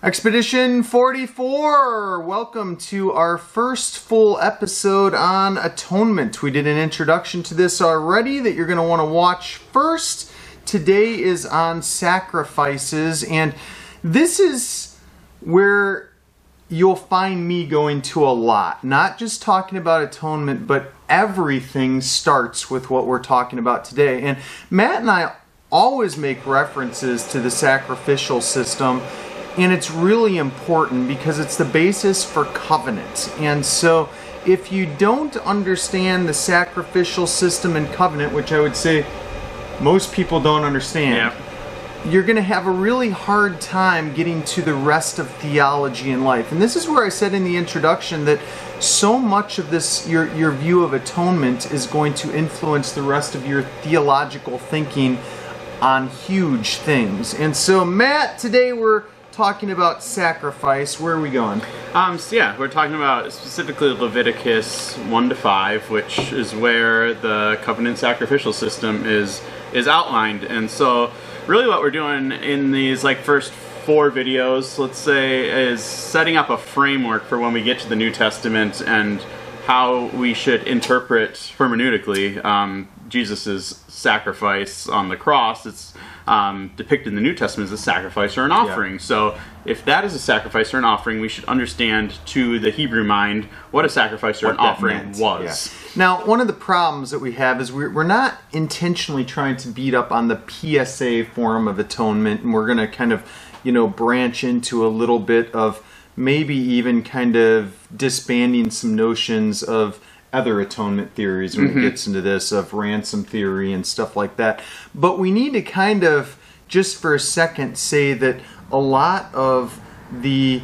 Expedition 44! Welcome to our first full episode on atonement. We did an introduction to this already that you're going to want to watch first. Today is on sacrifices, and this is where you'll find me going to a lot. Not just talking about atonement, but everything starts with what we're talking about today. And Matt and I always make references to the sacrificial system and it's really important because it's the basis for covenant. And so, if you don't understand the sacrificial system and covenant, which I would say most people don't understand, Yeah. you're going to have a really hard time getting to the rest of theology in life. And this is where I said in the introduction that so much of this your your view of atonement is going to influence the rest of your theological thinking on huge things. And so Matt, today we're talking about sacrifice. Where are we going? Um, so yeah, we're talking about specifically Leviticus one to five, which is where the covenant sacrificial system is is outlined. And so, really, what we're doing in these like first four videos, let's say, is setting up a framework for when we get to the New Testament and how we should interpret hermeneutically um, Jesus' sacrifice on the cross. It's um, depicted in the New Testament as a sacrifice or an offering. So, if that is a sacrifice or an offering, we should understand to the Hebrew mind what a sacrifice or an offering meant. was. Yeah. Now, one of the problems that we have is we're, we're not intentionally trying to beat up on the PSA form of atonement, and we're going to kind of, you know, branch into a little bit of maybe even kind of disbanding some notions of other atonement theories when it mm-hmm. gets into this of ransom theory and stuff like that. But we need to kind of just for a second say that a lot of the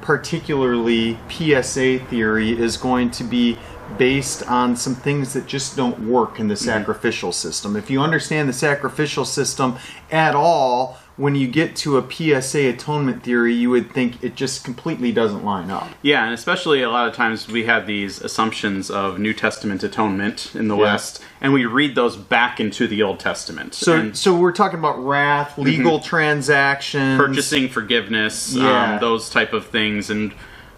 particularly PSA theory is going to be based on some things that just don't work in the mm-hmm. sacrificial system. If you understand the sacrificial system at all, when you get to a PSA atonement theory, you would think it just completely doesn't line up. Yeah, and especially a lot of times we have these assumptions of New Testament atonement in the Yeah. West, and we read those back into the Old Testament. So, and so we're talking about wrath, legal transactions, purchasing forgiveness, Yeah. um, those type of things, and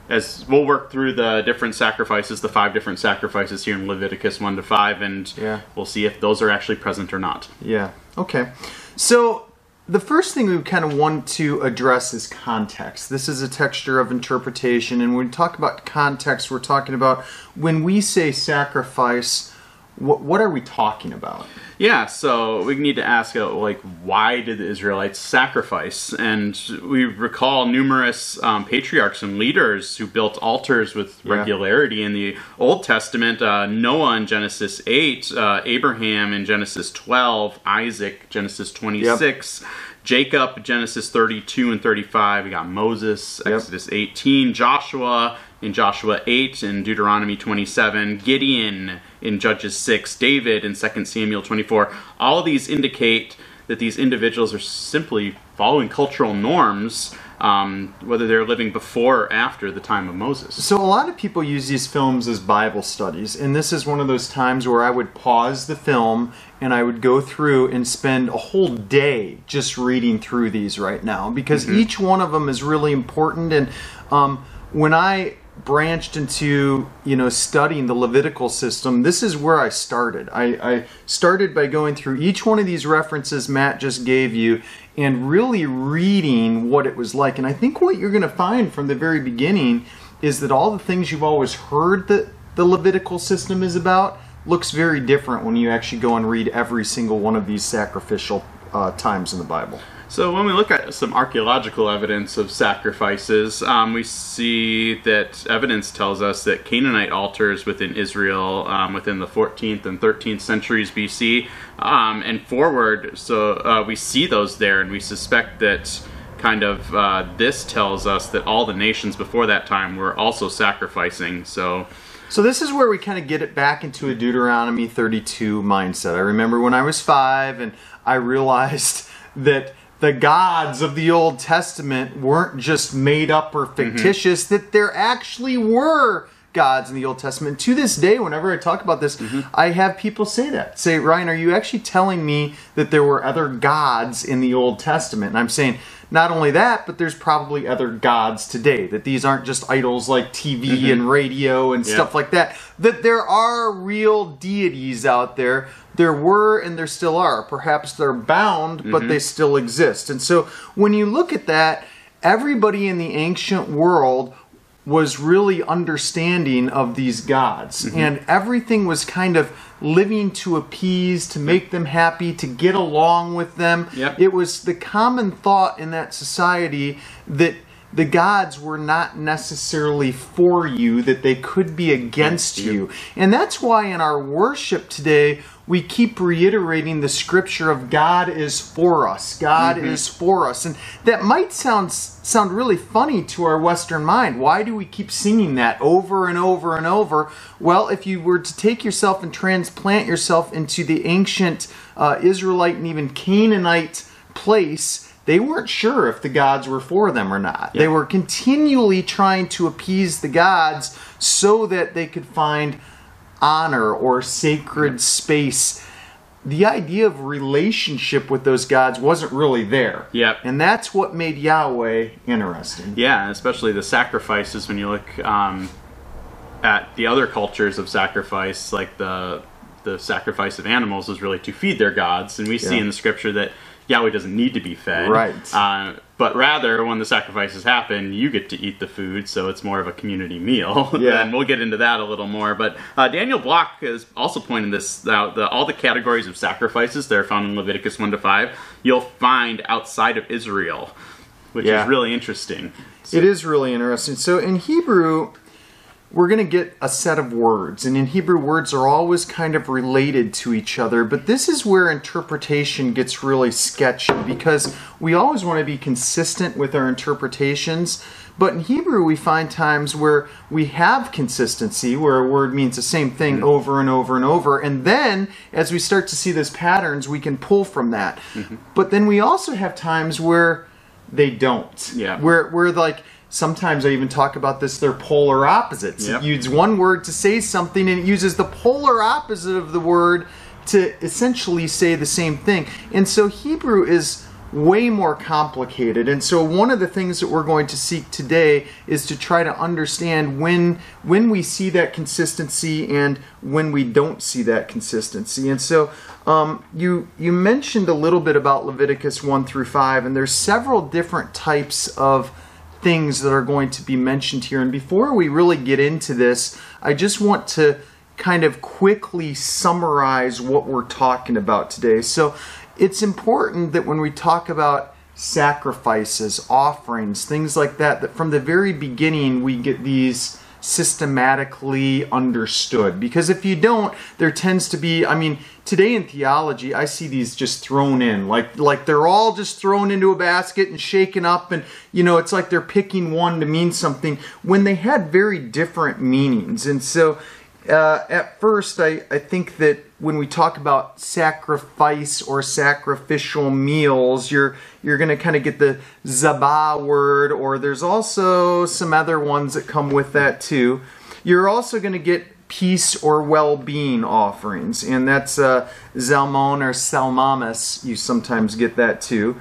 as we'll work through the different sacrifices, the five different sacrifices here in Leviticus one to five, and Yeah. we'll see if those are actually present or not. Yeah. Okay. So the first thing we kind of want to address is context. This is a texture of interpretation, and when we talk about context, we're talking about when we say sacrifice. What, what are we talking about? Yeah, so we need to ask, uh, like, why did the Israelites sacrifice? And we recall numerous um, patriarchs and leaders who built altars with Yeah. regularity in the Old Testament. Uh, Noah in Genesis 8, uh, Abraham in Genesis 12, Isaac, Genesis 26. Jacob, Genesis 32 and 35. We got Moses, Yep. Exodus 18. Joshua in Joshua 8 and Deuteronomy 27. Gideon in Judges 6. David in 2 Samuel 24. All these indicate that these individuals are simply following cultural norms, um, whether they're living before or after the time of Moses. So a lot of people use these films as Bible studies, and this is one of those times where I would pause the film and I would go through and spend a whole day just reading through these right now because each one of them is really important. And um, when I branched into you know studying the Levitical system, this is where I started. I, I started by going through each one of these references Matt just gave you and really reading what it was like. And I think what you're going to find from the very beginning is that all the things you've always heard that the Levitical system is about looks very different when you actually go and read every single one of these sacrificial uh, times in the Bible. So when we look at some archaeological evidence of sacrifices, um, we see that evidence tells us that Canaanite altars within Israel, um, within the 14th and 13th centuries BC, um, and forward. So uh, we see those there, and we suspect that kind of uh, this tells us that all the nations before that time were also sacrificing. So So this is where we kind of get it back into a Deuteronomy 32 mindset. I remember when I was five and I realized that the gods of the Old Testament weren't just made up or mm-hmm. fictitious, that there actually were gods in the Old Testament. To this day, whenever I talk about this, mm-hmm. I have people say that. Say, Ryan, are you actually telling me that there were other gods in the Old Testament? And I'm saying, not only that, but there's probably other gods today. That these aren't just idols like TV mm-hmm. and radio and Yeah. stuff like that. That there are real deities out there. There were and there still are. Perhaps they're bound, but mm-hmm. they still exist. And so when you look at that, everybody in the ancient world was really understanding of these gods mm-hmm. and everything was kind of living to appease to make them happy to get along with them Yep. it was the common thought in that society that the gods were not necessarily for you that they could be against you and that's why in our worship today we keep reiterating the scripture of God is for us. God is for us. And that might sound sound really funny to our western mind. Why do we keep singing that over and over and over? Well, if you were to take yourself and transplant yourself into the ancient uh, Israelite and even Canaanite place, they weren't sure if the gods were for them or not. They were continually trying to appease the gods so that they could find honor or sacred space. The idea of relationship with those gods wasn't really there. Yep. And that's what made Yahweh interesting. Yeah, especially the sacrifices when you look um, at the other cultures of sacrifice, like the the sacrifice of animals was really to feed their gods, and we see in the scripture that Yahweh doesn't need to be fed, Right. Uh, but rather, when the sacrifices happen, you get to eat the food, so it's more of a community meal. Yeah. and we'll get into that a little more. But uh, Daniel Block has also pointed this out: the, all the categories of sacrifices that are found in Leviticus one to five, you'll find outside of Israel, which Yeah. is really interesting. It is really interesting. So in Hebrew, we're going to get a set of words, and in Hebrew, words are always kind of related to each other. But this is where interpretation gets really sketchy because we always want to be consistent with our interpretations. But in Hebrew, we find times where we have consistency, where a word means the same thing mm-hmm. over and over and over. And then, as we start to see those patterns, we can pull from that. Mm-hmm. But then we also have times where they don't. Yeah. Where where like sometimes I even talk about this. They're polar opposites. Yep. It uses one word to say something, and it uses the polar opposite of the word to essentially say the same thing. And so Hebrew is way more complicated. And so one of the things that we're going to seek today is to try to understand when when we see that consistency and when we don't see that consistency. And so um, you you mentioned a little bit about Leviticus one through five, and there's several different types of things that are going to be mentioned here. And before we really get into this, I just want to kind of quickly summarize what we're talking about today. So it's important that when we talk about sacrifices, offerings, things like that, that from the very beginning we get these systematically understood. Because if you don't, there tends to be, I mean, today in theology, I see these just thrown in, like like they're all just thrown into a basket and shaken up, and you know, it's like they're picking one to mean something when they had very different meanings. And so, uh, at first, I, I think that when we talk about sacrifice or sacrificial meals, you're you're going to kind of get the zabah word, or there's also some other ones that come with that too. You're also going to get peace or well-being offerings, and that's uh, zalmon or salmamis. You sometimes get that too.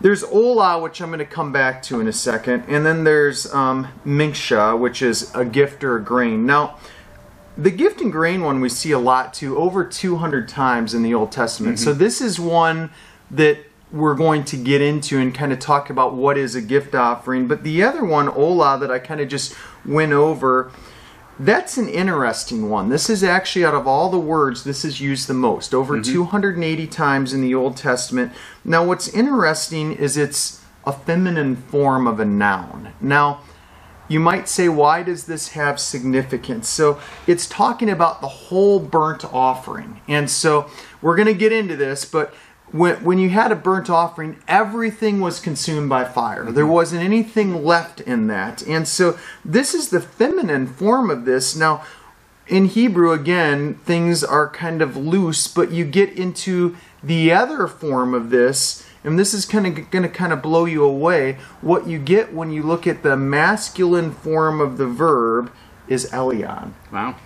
There's Ola, which I'm going to come back to in a second, and then there's um, Mincha, which is a gift or a grain. Now, the gift and grain one we see a lot too, over 200 times in the Old Testament. So mm-hmm. this is one that we're going to get into and kind of talk about what is a gift offering. But the other one, Ola, that I kind of just went over, that's an interesting one. This is actually out of all the words, this is used the most, over mm-hmm. 280 times in the Old Testament. Now, what's interesting is it's a feminine form of a noun. Now, you might say, why does this have significance? So it's talking about the whole burnt offering. And so we're going to get into this, but when, when you had a burnt offering, everything was consumed by fire. There mm-hmm. wasn't anything left in that. And so this is the feminine form of this. Now, in Hebrew, again, things are kind of loose, but you get into the other form of this, and this is kind of going to kind of blow you away. What you get when you look at the masculine form of the verb is Elyon. Wow.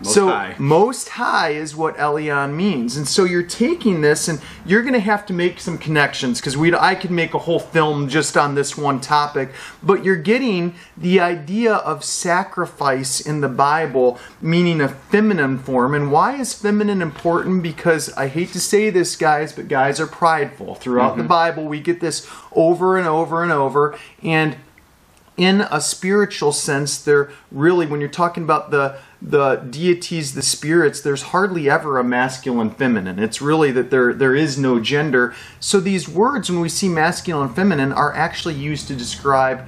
Most so high. most high is what Elyon means, and so you're taking this, and you're going to have to make some connections because we I could make a whole film just on this one topic, but you're getting the idea of sacrifice in the Bible, meaning a feminine form. And why is feminine important? Because I hate to say this, guys, but guys are prideful. Throughout the mm-hmm. Bible, we get this over and over and over, and in a spiritual sense they're really when you're talking about the the deities the spirits there's hardly ever a masculine feminine. It's really that there there is no gender. So these words when we see masculine and feminine are actually used to describe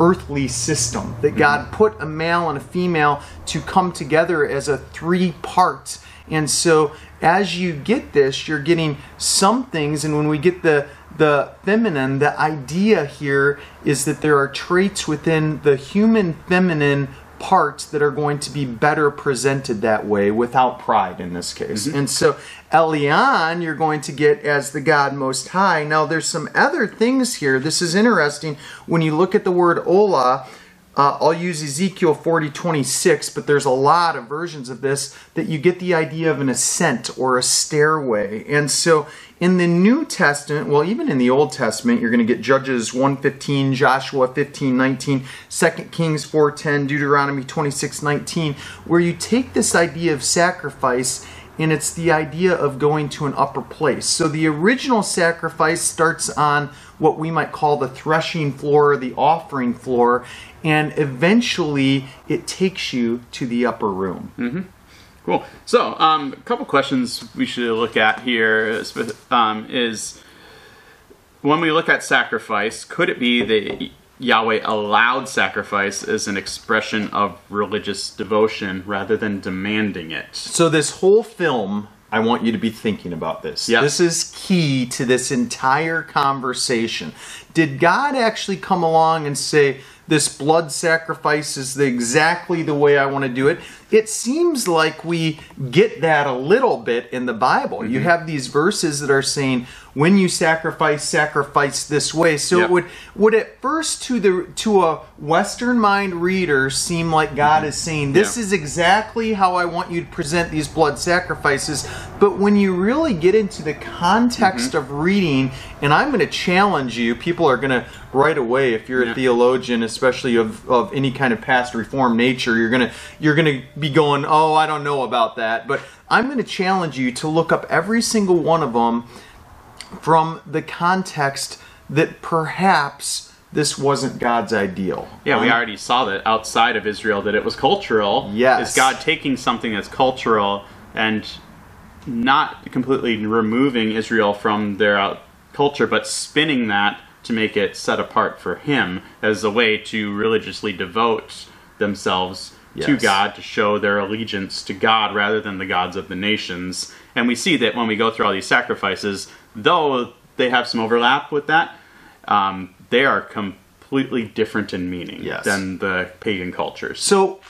earthly system that mm-hmm. god put a male and a female to come together as a three part. And so as you get this you're getting some things and when we get the the feminine, the idea here is that there are traits within the human feminine parts that are going to be better presented that way without pride in this case. Mm-hmm. And so Elyon, you're going to get as the God Most High. Now, there's some other things here. This is interesting. When you look at the word Ola, uh, I'll use Ezekiel 40 26, but there's a lot of versions of this that you get the idea of an ascent or a stairway. And so in the New Testament, well, even in the Old Testament, you're going to get Judges 1:15, Joshua 15:19, 2 Kings 4:10, Deuteronomy 26:19, where you take this idea of sacrifice and it's the idea of going to an upper place. So the original sacrifice starts on what we might call the threshing floor or the offering floor, and eventually it takes you to the upper room. Cool. So, um, a couple questions we should look at here is, um, is when we look at sacrifice, could it be that Yahweh allowed sacrifice as an expression of religious devotion rather than demanding it? So this whole film, I want you to be thinking about this. Yeah. This is key to this entire conversation. Did God actually come along and say, this blood sacrifice is the, exactly the way I want to do it? It seems like we get that a little bit in the Bible. You Mm-hmm. have these verses that are saying, when you sacrifice, sacrifice this way. So Yeah. it would would at first to the to a Western mind reader seem like God is saying, This Mm-hmm. Is exactly how I want you to present these blood sacrifices. But when you really get into the context Mm-hmm. of reading, and I'm going to challenge you, people are going to right away, if you're a theologian, especially of, of any kind of past reform nature, you're gonna you're gonna be going, oh, I don't know about that. But I'm going to challenge you to look up every single one of them from the context that perhaps this wasn't God's ideal. Yeah, we Um, already saw that outside of Israel that it was cultural. Yes. Is God taking something that's cultural and not completely removing Israel from their out- culture, but spinning that to make it set apart for Him as a way to religiously devote themselves to God, to show their allegiance to God rather than the gods of the nations. And we see that when we go through all these sacrifices, though they have some overlap with that, um, they are completely different in meaning Yes. than the pagan cultures. So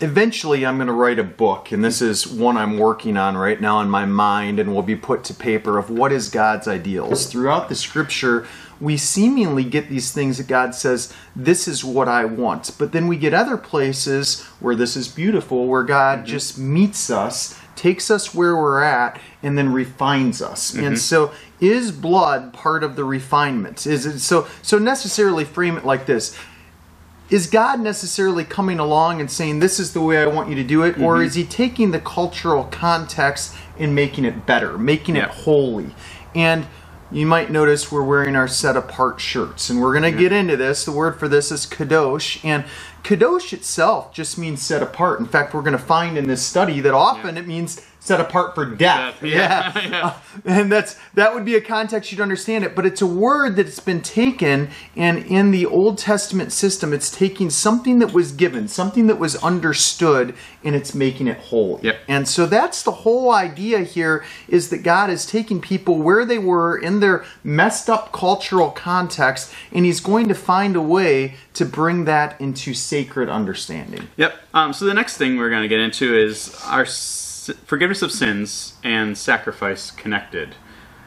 eventually I'm going to write a book, and this is one I'm working on right now in my mind and will be put to paper of what is God's ideals. Throughout the scripture, we seemingly get these things that God says, This is what I want. But then we get other places where this is beautiful, where God mm-hmm. just meets us, takes us where we're at, and then refines us. And mm-hmm. so is blood part of the refinement? Is it so so necessarily frame it like this is God necessarily coming along and saying, This is the way I want you to do it? Or mm-hmm. is he taking the cultural context and making it better, making it holy? And you might notice we're wearing our set apart shirts, and we're going to get into this. The word for this is kadosh, and kadosh itself just means set apart. In fact, we're going to find in this study that often it means set apart for death. Death, yeah, yeah. yeah. and that's that would be a context you'd understand it but it's a word that's been taken and in the old testament system it's taking something that was given something that was understood and it's making it whole Yep. and so that's the whole idea here is that god is taking people where they were in their messed up cultural context and he's going to find a way to bring that into sacred understanding Yep. Um, so the next thing we're going to get into is our forgiveness of sins and sacrifice connected.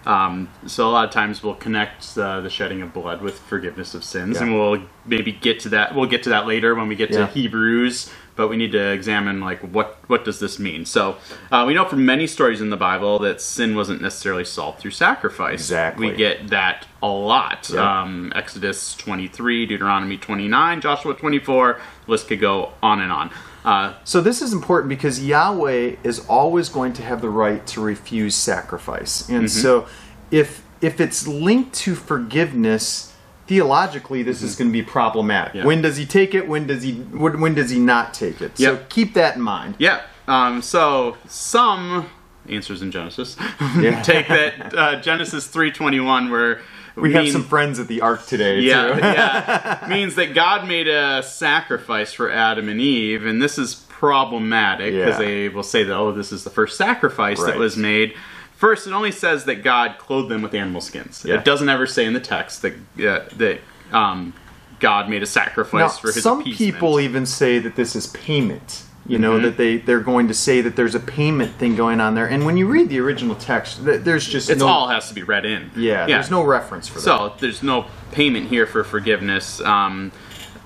Um, so a lot of times we'll connect uh, the shedding of blood with forgiveness of sins, Yeah. and we'll maybe get to that. We'll get to that later when we get Yeah. to Hebrews. but we need to examine like what what does this mean. So uh, we know from many stories in the Bible that sin wasn't necessarily solved through sacrifice. Exactly. We get that a lot. Yeah. Um, Exodus 23, Deuteronomy 29, Joshua 24. List could go on and on. Uh, So this is important because Yahweh is always going to have the right to refuse sacrifice. And Mm-hmm. so if if it's linked to forgiveness, theologically this is going to be problematic. Mm-hmm. Yeah. When does he take it? When does he when, when does he not take it? So keep that in mind. Yeah. Um, so some answers in Genesis Yeah. take that uh, Genesis three twenty one where We have some friends at the Ark today yeah too. yeah means that God made a sacrifice for Adam and Eve, and this is problematic because Yeah. they will say that oh this is the first sacrifice that was made. First, it only says that God clothed them with animal skins. Yeah. It doesn't ever say in the text that uh, that um, God made a sacrifice Now, for His some people even say that this is payment. You know Mm-hmm. that they they're going to say that there's a payment thing going on there, and when you read the original text, th- there's just it's no, all has to be read in. yeah, there's no reference for that. So there's no payment here for forgiveness. Um,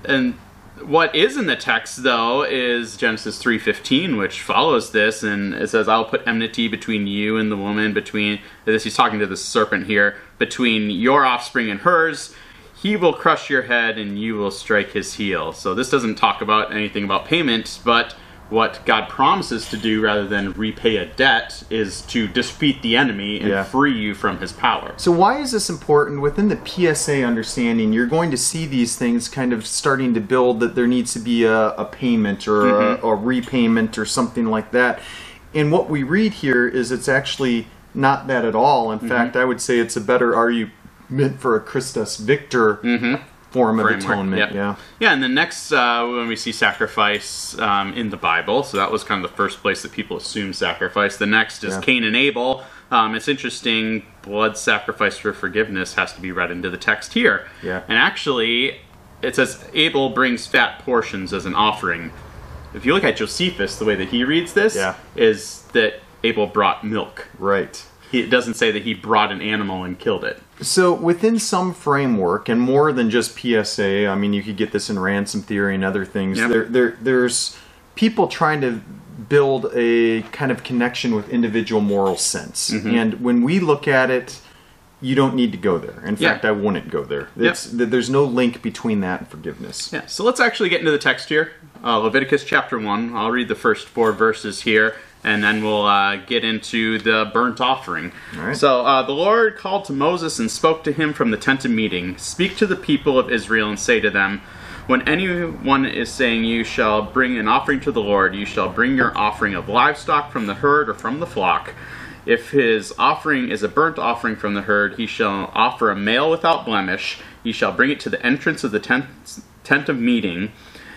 and what is in the text though is Genesis 3:15, which follows this, and it says, "I'll put enmity between you and the woman, between this." He's talking to the serpent here, between your offspring and hers. He will crush your head, and you will strike his heel. So this doesn't talk about anything about payment, but what God promises to do rather than repay a debt is to defeat the enemy and Yeah. free you from his power. So why is this important? Within the PSA understanding, you're going to see these things kind of starting to build that there needs to be a, a payment or Mm-hmm. a, a repayment or something like that. And what we read here is it's actually not that at all. Mm-hmm. In fact, I would say it's a better argument for a Christus Victor form of framework. atonement. Yep. Yeah. Yeah, and then next, uh, when we see sacrifice um, in the Bible, so that was kind of the first place that people assume sacrifice. The next is Yeah. Cain and Abel. Um, it's interesting, blood sacrifice for forgiveness has to be read into the text here. Yeah. And actually, it says Abel brings fat portions as an offering. If you look at Josephus, the way that he reads this Yeah. is that Abel brought milk. Right. He, it doesn't say that he brought an animal and killed it. So within some framework, and more than just PSA, I mean, you could get this in ransom theory and other things. Yep. There, there, there's people trying to build a kind of connection with individual moral sense, Mm-hmm. and when we look at it, you don't need to go there. In Yeah. fact, I wouldn't go there. It's, th- There's no link between that and forgiveness. Yeah, so let's actually get into the text here. Uh, Leviticus chapter 1. I'll read the first four verses here, and then we'll uh, get into the burnt offering. Right. So uh, the Lord called to Moses and spoke to him from the tent of meeting Speak to the people of Israel and say to them, When anyone is saying, You shall bring an offering to the Lord, you shall bring your offering of livestock from the herd or from the flock. If his offering is a burnt offering from the herd, he shall offer a male without blemish. He shall bring it to the entrance of the tent, tent of meeting,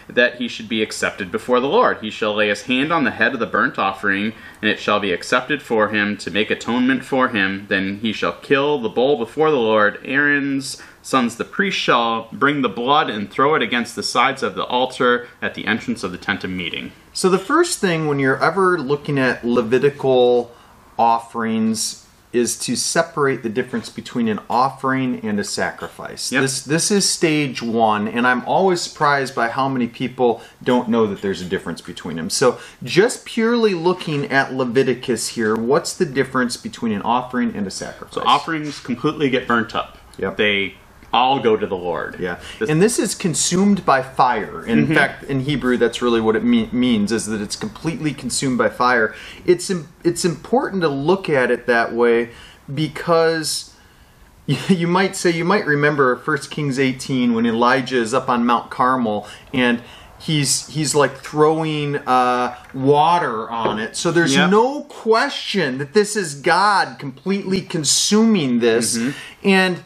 that he should be accepted before the Lord. He shall lay his hand on the head of the burnt offering, and it shall be accepted for him to make atonement for him. Then he shall kill the bull before the Lord. Aaron's sons, the priest, shall bring the blood and throw it against the sides of the altar at the entrance of the tent of meeting. So the first thing when you're ever looking at Levitical offerings is to separate the difference between an offering and a sacrifice. Yep. This this is stage 1 and I'm always surprised by how many people don't know that there's a difference between them. So just purely looking at Leviticus here, what's the difference between an offering and a sacrifice? So offerings completely get burnt up. Yep. They all go to the Lord. Yeah, This- and this is consumed by fire. In Mm-hmm. fact, in Hebrew, that's really what it me- means: is that it's completely consumed by fire. It's im- it's important to look at it that way because you might say you might remember 1 Kings 18 when Elijah is up on Mount Carmel and he's he's like throwing uh, water on it. So there's Yep. no question that this is God completely consuming this Mm-hmm. and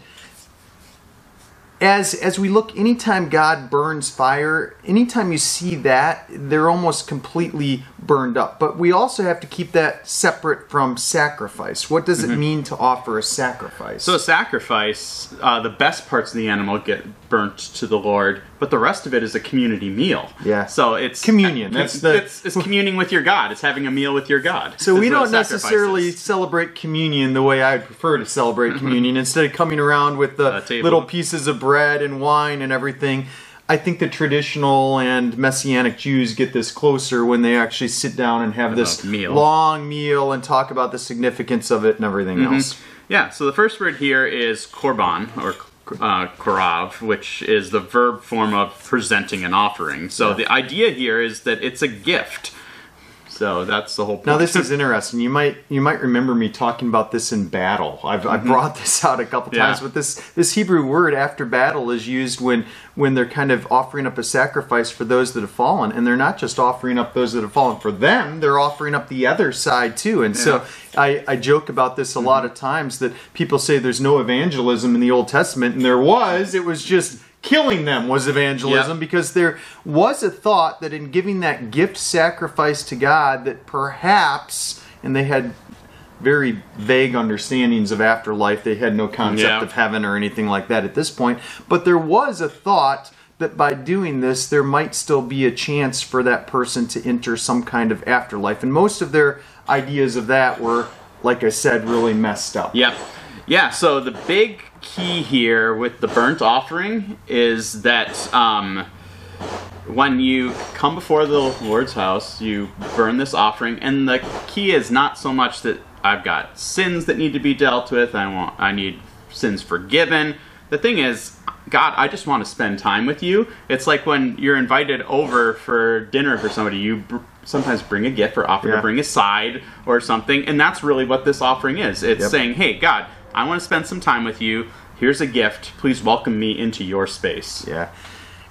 as as we look anytime god burns fire anytime you see that they're almost completely burned up but we also have to keep that separate from sacrifice what does it mean to offer a sacrifice Mm-hmm. So a sacrifice, uh, the best parts of the animal get burnt to the Lord, but the rest of it is a community meal. Yeah. So it's Communion, that's the- it's, it's communing with your God. It's having a meal with your God. so we don't necessarily is. celebrate communion the way I'd prefer to celebrate communion. Instead of coming around with the little pieces of bread and wine and everything, I think the traditional and messianic Jews get this closer when they actually sit down and have this meal. long meal and talk about the significance of it and everything Mm-hmm. else. Yeah, so the first word here is korban, or uh, korav, which is the verb form of presenting an offering. So the idea here is that it's a gift. So that's the whole point. Now this is interesting. You might you might remember me talking about this in battle. I've, I've brought this out a couple Mm-hmm. Yeah. times. But this this Hebrew word after battle is used when when they're kind of offering up a sacrifice for those that have fallen, and they're not just offering up those that have fallen for them. They're offering up the other side too. And so I, I joke about this a Mm-hmm. lot of times that people say there's no evangelism in the Old Testament, and there was. It was just killing them was evangelism Yeah. because there was a thought that in giving that gift sacrifice to God that perhaps and they had very vague understandings of afterlife they had no concept Yeah. of heaven or anything like that at this point but there was a thought that by doing this there might still be a chance for that person to enter some kind of afterlife and most of their ideas of that were like I said really messed up Yep. Yeah, so the big key here with the burnt offering is that um, when you come before the Lord's house, you burn this offering, and the key is not so much that I've got sins that need to be dealt with, I want I need sins forgiven. The thing is, God, I just want to spend time with you. It's like when you're invited over for dinner for somebody, you br- sometimes bring a gift or offer Yeah. to bring a side or something, and that's really what this offering is. It's Yep. saying, "Hey, God, I want to spend some time with you. Here's a gift. Please welcome me into your space." Yeah.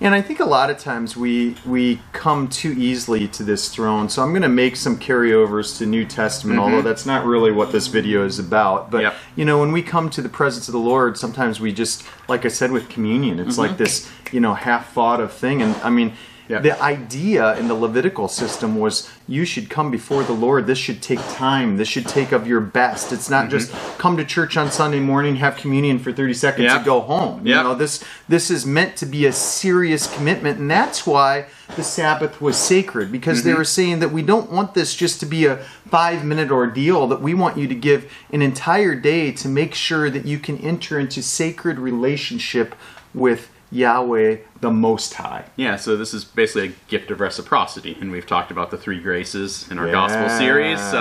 And I think a lot of times we we come too easily to this throne. So I'm going to make some carryovers to New Testament, although that's not really what this video is about. But Mm-hmm. Yep. you know, when we come to the presence of the Lord, sometimes we just like I said with communion, it's like this, you know, half thought of thing and I mean Yep. the idea in the Levitical system was you should come before the Lord. This should take time. This should take of your best. It's not just mm-hmm. come to church on Sunday morning, have communion for 30 seconds, Yep. and go home. You Yep. know, this this is meant to be a serious commitment, and that's why the Sabbath was sacred because they mm-hmm. were saying that we don't want this just to be a five minute ordeal. That we want you to give an entire day to make sure that you can enter into sacred relationship with Yahweh the Most High. Yeah, so this is basically a gift of reciprocity, and we've talked about the three graces in our Yeah. gospel series. So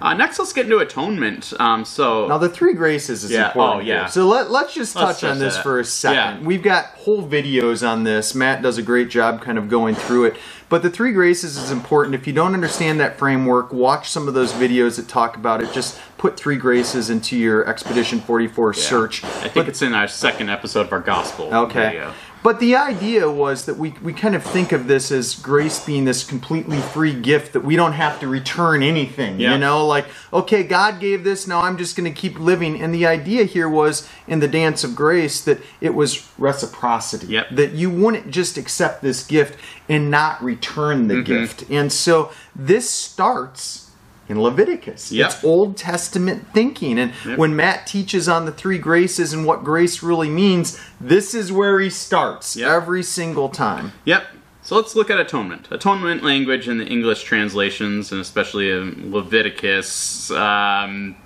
uh, next, let's get into atonement. Um, so Now the three graces is Yeah, important. oh, yeah. here. So let, let's just touch Let's on this that. for a second. Yeah. We've got whole videos on this. Matt does a great job kind of going through it. But the three graces is important. If you don't understand that framework, watch some of those videos that talk about it. Just put three graces into your Expedition 44 search. I think But- it's in our second episode of our gospel Okay. video. But the idea was that we, we kind of think of this as grace being this completely free gift that we don't have to return anything. Yeah. You know, like, okay, God gave this, now I'm just going to keep living. And the idea here was in the dance of grace that it was reciprocity. Yep. That you wouldn't just accept this gift and not return the Mm-hmm. gift. And so this starts in Leviticus. Yep. It's Old Testament thinking. And Yep. when Matt teaches on the three graces and what grace really means, this is where he starts Yep. every single time. Yep. So let's look at atonement. Atonement language in the English translations, and especially in Leviticus, um,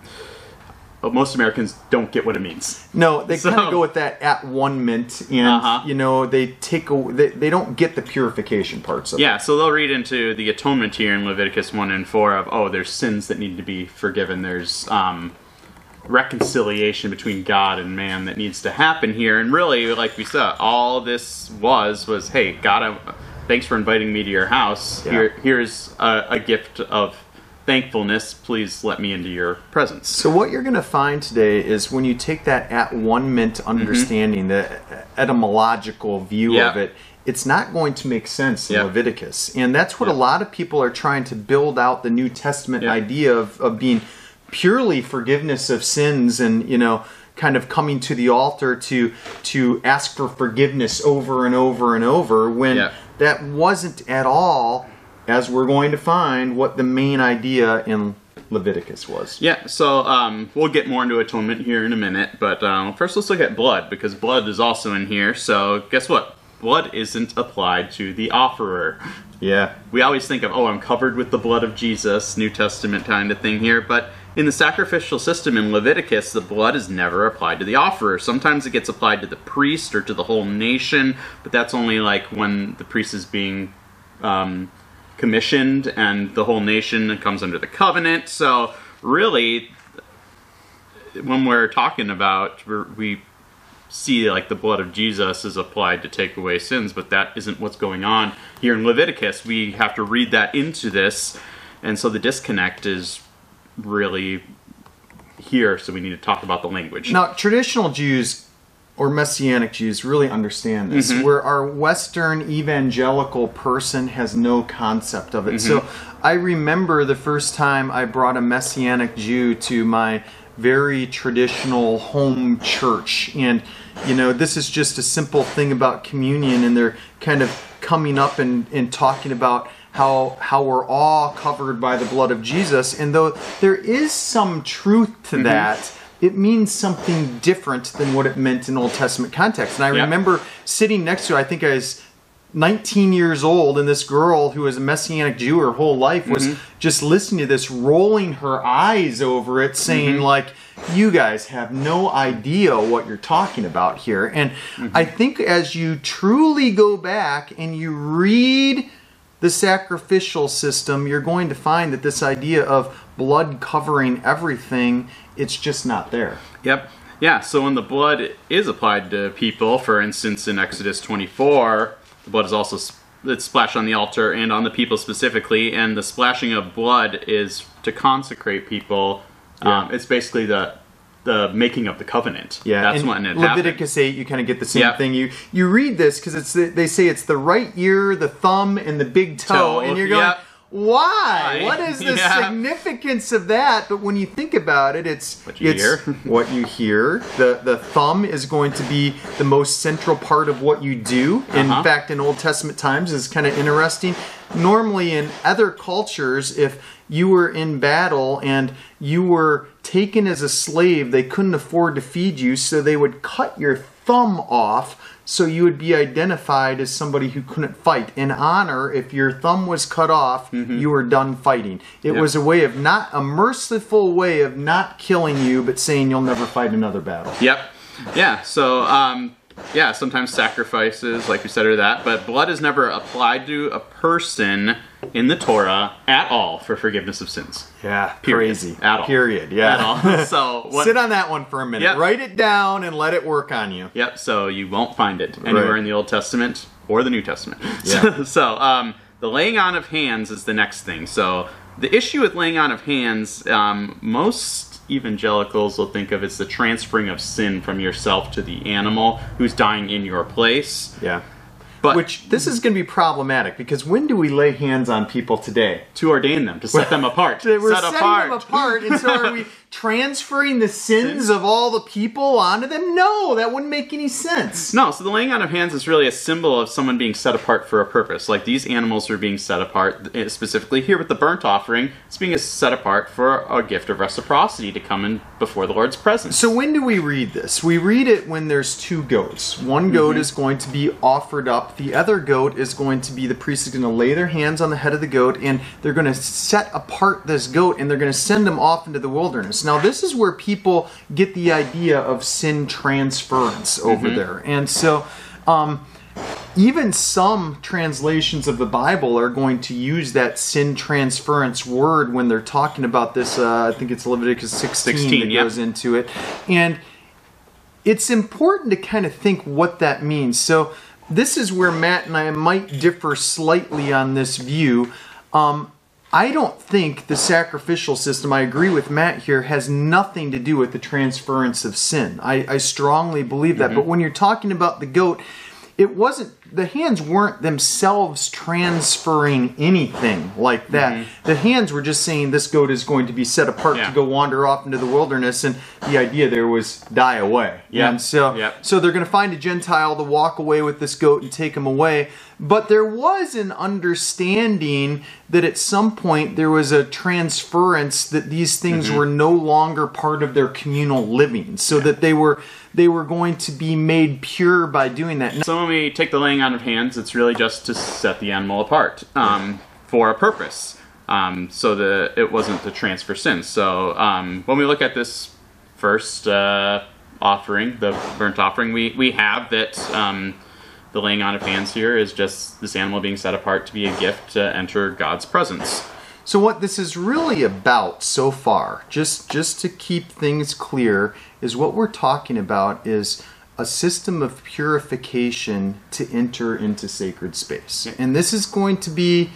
well, most Americans don't get what it means. No, they So- kind of go with that at one mint, and Uh-huh. you know they take a, they, they don't get the purification parts of it. Yeah, so they'll read into the atonement here in Leviticus 1 and 4 of, oh, there's sins that need to be forgiven. There's um, reconciliation between God and man that needs to happen here. And really, like we said, all this was was, hey, God, I, thanks for inviting me to your house. Yeah. Here, here's a, a gift of thankfulness. Please let me into your presence. So what you're going to find today is when you take that at one mint understanding, the etymological view Mm-hmm. Yeah. of it, it's not going to make sense in Yeah. Leviticus. And that's what a lot of people are trying to build out the New Testament Yeah. idea of, of being purely forgiveness of sins and, you know, kind of coming to the altar to to ask for forgiveness over and over and over when Yeah. that wasn't at all as we're going to find what the main idea in Leviticus was. Yeah, so um, we'll get more into atonement here in a minute, but um, first let's look at blood because blood is also in here. So guess what? Blood isn't applied to the offerer. Yeah. We always think of, oh, I'm covered with the blood of Jesus, New Testament kind of thing here, but in the sacrificial system in Leviticus, the blood is never applied to the offerer. Sometimes it gets applied to the priest or to the whole nation, but that's only like when the priest is being um, commissioned and the whole nation comes under the covenant. So, really, when we're talking about, we see like the blood of Jesus is applied to take away sins, but that isn't what's going on here in Leviticus. We have to read that into this, and so the disconnect is really here. So we need to talk about the language. Now, traditional Jews or Messianic Jews really understand this, mm-hmm. where our Western evangelical person has no concept of it. So mm-hmm. I remember the first time I brought a Messianic Jew to my very traditional home church. And, you know, this is just a simple thing about communion, and they're kind of coming up and, and talking about how how we're all covered by the blood of Jesus. And though there is some truth to mm-hmm. that, it means something different than what it meant in Old Testament context. And I Yeah. remember sitting next to I think I was 19 years old, and this girl who was a Messianic Jew her whole life was mm-hmm. just listening to this, rolling her eyes over it, saying, mm-hmm. like, you guys have no idea what you're talking about here. And mm-hmm. I think as you truly go back and you read the sacrificial system, you're going to find that this idea of blood covering everything, it's just not there. Yep. Yeah, so when the blood is applied to people, for instance, in Exodus 24, the blood is also it's splashed on the altar and on the people specifically, and the splashing of blood is to consecrate people. Um, Yeah. it's basically the the making of the covenant. Yeah, that's and when it Leviticus eight, you kind of get the same Yep. thing. You you read this because it's the, they say it's the right ear, the thumb, and the big toe, Toe, and you're going, yep. Why? Why? What is the Yeah. significance of that? But when you think about it, it's What you it's hear. what you hear. The the thumb is going to be the most central part of what you do. In Uh-huh. fact, in Old Testament times, is kind of interesting. Normally, in other cultures, if you were in battle and you were taken as a slave, they couldn't afford to feed you, so they would cut your thumb off so you would be identified as somebody who couldn't fight. In honor, if your thumb was cut off, you were done fighting. It Yep. was a way of not a merciful way of not killing you, but saying you'll never fight another battle. Yep. Yeah. So, um, yeah, sometimes sacrifices, like we said, are that, but blood is never applied to a person in the Torah at all for forgiveness of sins. Yeah, Period. crazy. At all. Period. Yeah. At all. So, what, Sit on that one for a minute. Yep. Write it down and let it work on you. Yep. So you won't find it anywhere Right. in the Old Testament or the New Testament. Yeah. so um, the laying on of hands is the next thing. So the issue with laying on of hands, um, most evangelicals will think of it's the transferring of sin from yourself to the animal who's dying in your place. Yeah. But Which this is going to be problematic because when do we lay hands on people today? to ordain them, to set them apart. We're set setting apart. them apart, and so are we transferring the sins of all the people onto them? No, that wouldn't make any sense. No, so the laying on of hands is really a symbol of someone being set apart for a purpose. Like these animals are being set apart, eh, specifically here with the burnt offering, it's being set apart for a gift of reciprocity to come in before the Lord's presence. So when do we read this? We read it when there's two goats. One goat Mm-hmm. is going to be offered up. The other goat is going to be the priest is going to lay their hands on the head of the goat and they're going to set apart this goat and they're going to send him off into the wilderness. Now this is where people get the idea of sin transference over Mm-hmm. there. And so um even some translations of the Bible are going to use that sin transference word when they're talking about this. Uh, I think it's Leviticus 16, 16, that yeah. goes into it. And it's important to kind of think what that means. So, this is where Matt and I might differ slightly on this view. Um, I don't think the sacrificial system, I agree with Matt here, has nothing to do with the transference of sin. I, I strongly believe that. Mm-hmm. But when you're talking about the goat, it wasn't the hands weren't themselves transferring anything like that. The hands were just saying this goat is going to be set apart Yeah. to go wander off into the wilderness, and the idea there was die away. Yeah. And so, Yep. so they're going to find a Gentile to walk away with this goat and take him away. But there was an understanding that at some point there was a transference that these things Mm-hmm. were no longer part of their communal living, so that they were they were going to be made pure by doing that. So when we take the laying on of hands, it's really just to set the animal apart um, for a purpose. um, so that it wasn't to transfer sins. So um, when we look at this first uh, offering, the burnt offering, we we have that. Um, the laying on of hands here is just this animal being set apart to be a gift to enter God's presence. So what this is really about so far, just just to keep things clear, is what we're talking about is a system of purification to enter into sacred space. And this is going to be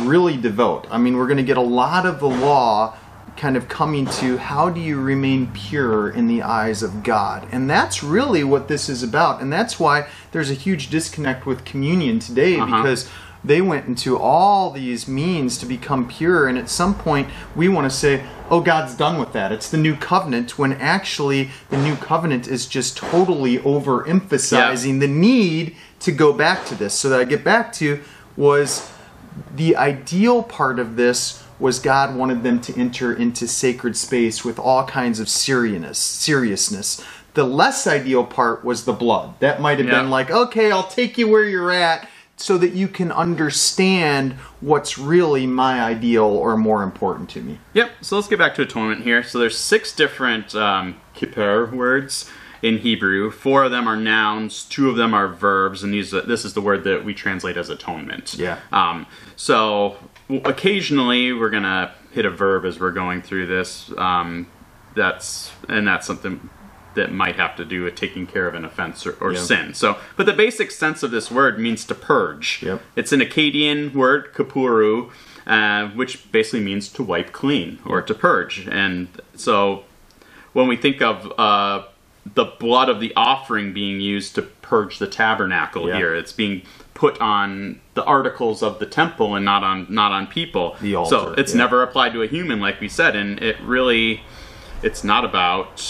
really devout. I mean, we're going to get a lot of the law kind of coming to how do you remain pure in the eyes of God? And that's really what this is about. And that's why there's a huge disconnect with communion today Uh-huh. because they went into all these means to become pure. And at some point, we want to say, oh, God's done with that. It's the new covenant, when actually the new covenant is just totally overemphasizing the need to go back to this. So that I get back to was the ideal part of this was God wanted them to enter into sacred space with all kinds of seriousness, seriousness. The less ideal part was the blood. That might have Yeah. been like, okay, I'll take you where you're at so that you can understand what's really my ideal or more important to me. Yep. So let's get back to atonement here. So there's six different um, kippur words in Hebrew. Four of them are nouns. Two of them are verbs, and these this is the word that we translate as atonement. Yeah. Um, so occasionally we're gonna hit a verb as we're going through this. Um, that's and that's something that might have to do with taking care of an offense or, or Yeah. sin. So, but the basic sense of this word means to purge. Yep. It's an Akkadian word, kapuru, uh, which basically means to wipe clean or to purge. And so, when we think of uh, the blood of the offering being used to purge the tabernacle Yeah. here, it's being put on the articles of the temple and not on not on people. The altar, so it's yeah. never applied to a human, like we said, and it really, it's not about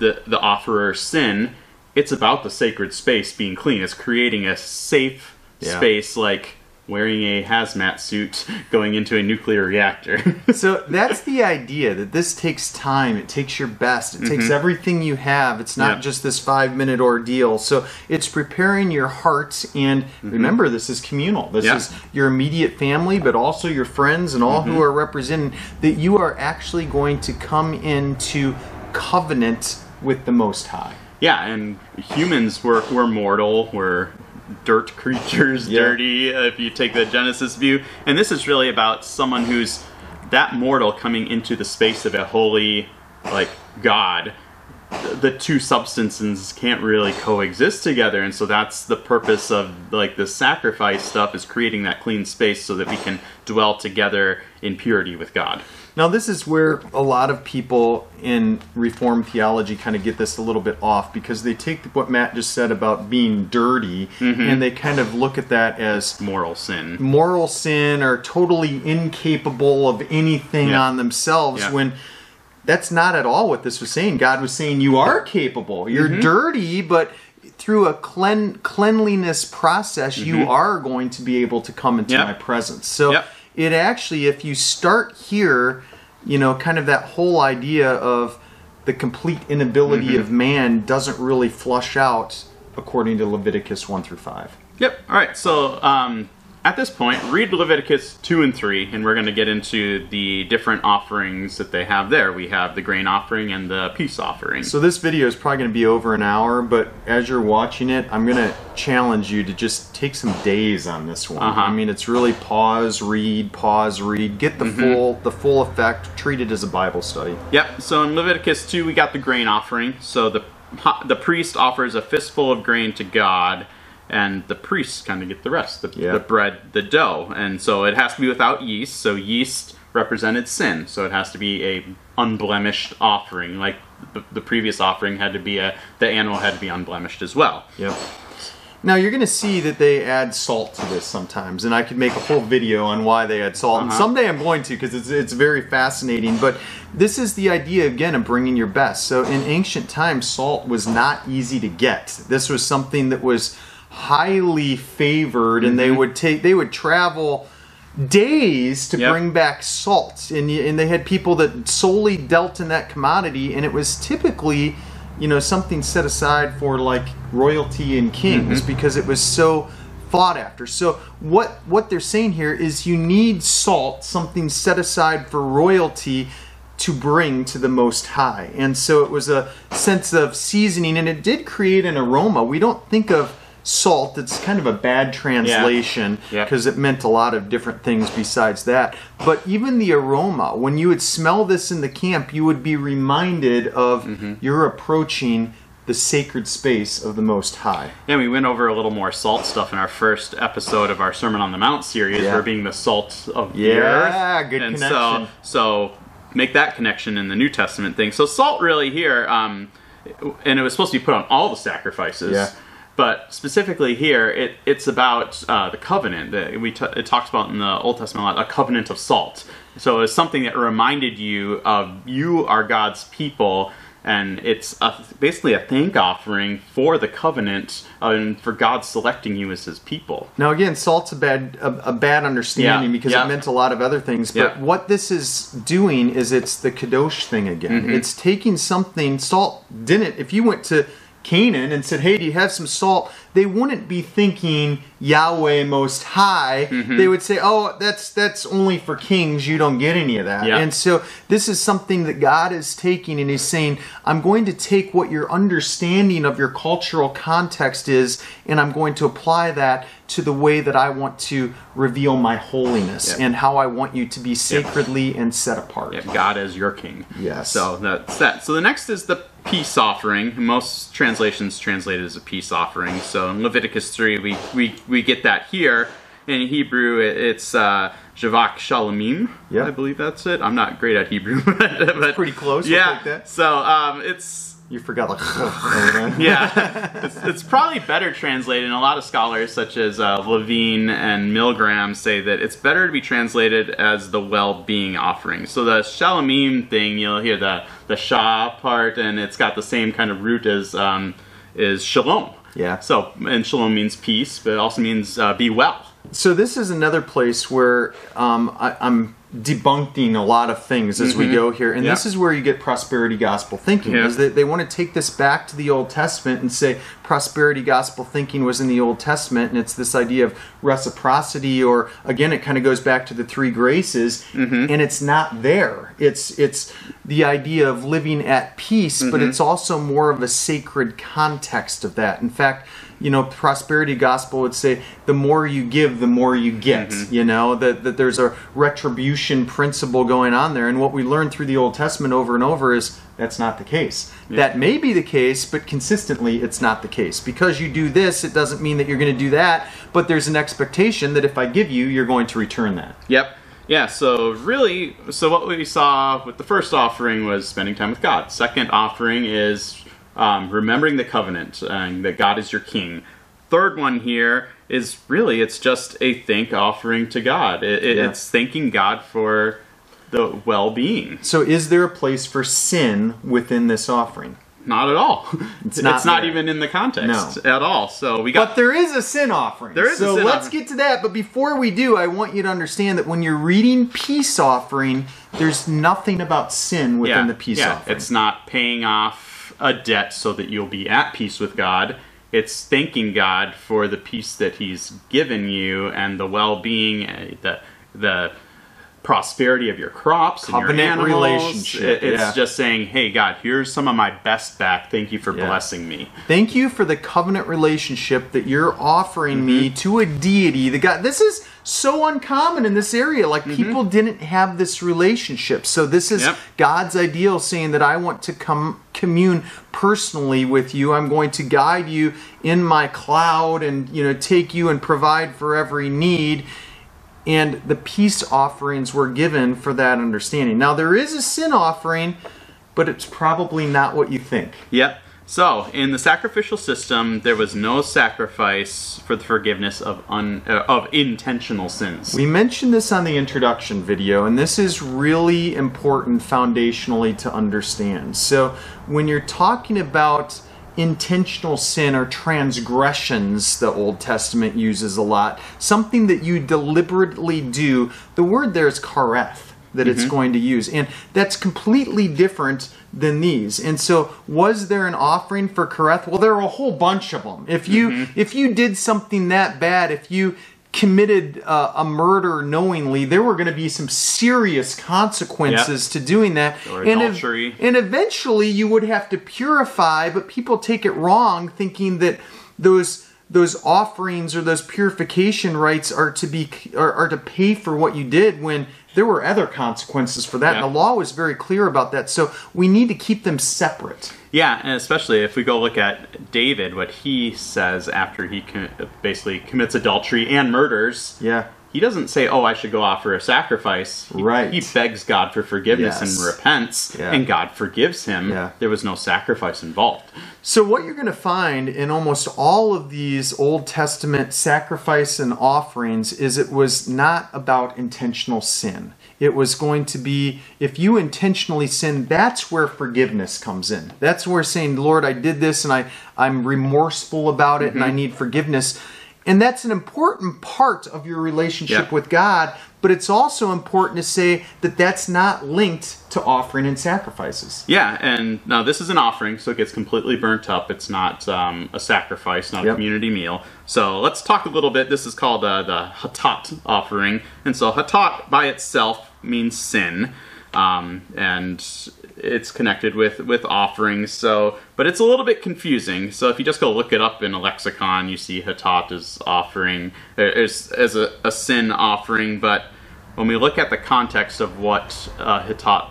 the the offerer's sin. It's about the sacred space being clean. It's creating a safe Yeah. space, like wearing a hazmat suit going into a nuclear reactor. So that's the idea that this takes time. It takes your best. It takes everything you have. It's not Mm-hmm. Just this five minute ordeal. So it's preparing your heart. And remember, this is communal. This Mm-hmm. Is your immediate family, but also your friends and all Mm-hmm. who are represented. That you are actually going to come into covenant with the Most High. yeah, and humans were we're mortal. We're dirt creatures, Yeah. dirty. uh, If you take the Genesis view, and this is really about someone who's that mortal coming into the space of a holy, like God. the two substances can't really coexist together and so that's the purpose of like the sacrifice stuff is creating that clean space so that we can dwell together in purity with god Now, this is where a lot of people in Reformed theology kind of get this a little bit off because they take what Matt just said about being dirty Mm-hmm. and they kind of look at that as moral sin moral sin or totally incapable of anything Yeah. on themselves Yeah. when that's not at all what this was saying. God was saying you are capable. You're Mm-hmm. dirty, but through a clean cleanliness process, you are going to be able to come into Mm-hmm. Yep. my presence. So Yep. it actually, if you start here, you know, kind of that whole idea of the complete inability Mm-hmm. of man doesn't really flush out according to Leviticus 1 through 5. Yep. All right. So um, at this point, read Leviticus 2 and 3, and we're going to get into the different offerings that they have there. We have the grain offering and the peace offering. So this video is probably going to be over an hour, but as you're watching it, I'm going to challenge you to just take some days on this one. Uh-huh. I mean, it's really pause, read, pause, read, get the Mm-hmm. full the full effect. Treat it as a Bible study. Yep. So in Leviticus 2, we got the grain offering. So the the priest offers a fistful of grain to God, and the priests kind of get the rest, the, Yeah. the bread, the dough. And so it has to be without yeast. So yeast represented sin. So it has to be a unblemished offering. Like the, the previous offering had to be a the animal had to be unblemished as well. Yep. Now you're going to see that they add salt to this sometimes, and I could make a whole video on why they add salt. And Uh-huh. someday I'm going to because it's it's very fascinating. But this is the idea again of bringing your best. So in ancient times, salt was not easy to get. This was something that was highly favored, and Mm-hmm. they would take they would travel days to Yep. bring back salt and, and they had people that solely dealt in that commodity and it was typically you know something set aside for like royalty and kings because it was so thought after. So what what they're saying here is you need salt, something set aside for royalty to bring to the most high. And so it was a sense of seasoning and it did create an aroma. We don't think of salt it's kind of a bad translation Yeah. because it meant a lot of different things besides that but even the aroma when you would smell this in the camp you would be reminded of Mm-hmm. you're approaching the sacred space of the most high Yeah, we went over a little more salt stuff in our first episode of our Sermon on the Mount series, Yeah. for being the salt of the earth. Yeah, good and connection. So, so make that connection in the New Testament thing. So salt really here, um, and it was supposed to be put on all the sacrifices. Yeah. But specifically here, it, it's about uh, the covenant that we t- it talks about in the Old Testament a lot, a covenant of salt. So it's something that reminded you of you are God's people, and it's a, basically a thank offering for the covenant uh, and for God selecting you as His people. Now again, salt's a bad a, a bad understanding Yeah, because yeah. it meant a lot of other things. But Yeah. what this is doing is it's the kadosh thing again. Mm-hmm. It's taking something salt didn't. If you went to Canaan and said, "Hey, do you have some salt?" They wouldn't be thinking Yahweh Most High. Mm-hmm. They would say, "Oh, that's that's only for kings. You don't get any of that." Yeah. And so this is something that God is taking and He's saying, I'm going to take what your understanding of your cultural context is, and I'm going to apply that to the way that I want to reveal my holiness Yeah. and how I want you to be sacredly and set apart. Yeah, God is your king. Yes. So that's that. So the next is the peace offering. Most translations translate it as a peace offering. So in Leviticus 3, we, we, we get that here. In Hebrew, it, it's uh, Javak Shalomim. Yeah. I believe that's it. I'm not great at Hebrew, but, but pretty close, Yeah. that. So um, it's You forgot like yeah, it's, it's probably better translated. And a lot of scholars, such as uh, Levine and Milgrom, say that it's better to be translated as the well-being offering. So the shalomim thing, you'll hear the the shah part, and it's got the same kind of root as um, is shalom. Yeah. So and shalom means peace, but it also means uh, be well. So this is another place where um, I, I'm debunking a lot of things as we go here, and this is where you get prosperity gospel thinking. Yeah. Is that they want to take this back to the Old Testament and say prosperity gospel thinking was in the Old Testament, and it's this idea of reciprocity, or again, it kind of goes back to the three graces, mm-hmm. and it's not there. It's it's the idea of living at peace, but mm-hmm. it's also more of a sacred context of that. In fact you know, prosperity gospel would say the more you give, the more you get. Mm-hmm. You know, that, that there's a retribution principle going on there. And what we learn through the Old Testament over and over is that's not the case. That may be the case, but consistently it's not the case. Because you do this, it doesn't mean that you're going to do that, but there's an expectation that if I give you, you're going to return that. Yep. Yeah, so really, so what we saw with the first offering was spending time with God. Second offering is um, remembering the covenant and that God is your king. Third one here is really, it's just a thank offering to God. It, it- Yeah. It's thanking God for the well being. So, is there a place for sin within this offering? Not at all. It's not not, even in the context No. at all. So we got. But there is a sin offering. There is a so let's offering. get to that. But before we do, I want you to understand that when you're reading peace offering, there's nothing about sin within the peace yeah, offering. It's not paying off a debt so that you'll be at peace with God. It's thanking God for the peace that He's given you and the well-being, uh, the the prosperity of your crops and Covenant your animals. relationship, It- It's yeah. just saying, "Hey God, here's some of my best back. Thank you for Yeah. blessing me." Thank you for the covenant relationship that you're offering me Mm-hmm. to a deity. The God, this is so uncommon in this area. Like people didn't have this relationship. So this is Mm-hmm. Yep. God's ideal, saying that I want to come commune personally with you. I'm going to guide you in my cloud, and you know, take you and provide for every need. And the peace offerings were given for that understanding. Now there is a sin offering, but it's probably not what you think. Yep. So, in the sacrificial system, there was no sacrifice for the forgiveness of un, uh, of intentional sins. We mentioned this on the introduction video, and this is really important foundationally to understand. So, when you're talking about intentional sin or transgressions, the Old Testament uses a lot, something that you deliberately do, the word there is kareth. that it's mm-hmm. going to use. And that's completely different than these. And so was there an offering for kareth? Well, there are a whole bunch of them. If you mm-hmm. if you did something that bad, if you committed uh, a murder knowingly, there were going to be some serious consequences to doing that. Or and, ev- and eventually you would have to purify, but people take it wrong, thinking that those those offerings or those purification rites are to be are, are to pay for what you did when there were other consequences for that. Yeah. And the law was very clear about that. So we need to keep them separate. Yeah, and especially if we go look at David, what he says after he com- basically commits adultery and murders. Yeah. He doesn't say, "Oh, I should go offer a sacrifice." He, Right. He begs God for forgiveness Yes. and repents, Yeah. and God forgives him. Yeah. There was no sacrifice involved. So, what you're going to find in almost all of these Old Testament sacrifice and offerings is it was not about intentional sin. It was going to be, if you intentionally sin, that's where forgiveness comes in. That's where saying, Lord, I did this and I, I'm remorseful about it and I mm-hmm. need forgiveness. And that's an important part of your relationship Yeah. with God, but it's also important to say that that's not linked to offering and sacrifices. Yeah, and now this is an offering, so it gets completely burnt up. It's not um, a sacrifice, not Yep. a community meal. So let's talk a little bit. This is called uh, the Hatat offering, and so Hatat by itself means sin, um, and it's connected with with offerings. So, but it's a little bit confusing. So if you just go look it up in a lexicon, you see Hatat is offering as as a, a sin offering, but when we look at the context of what uh, Hatat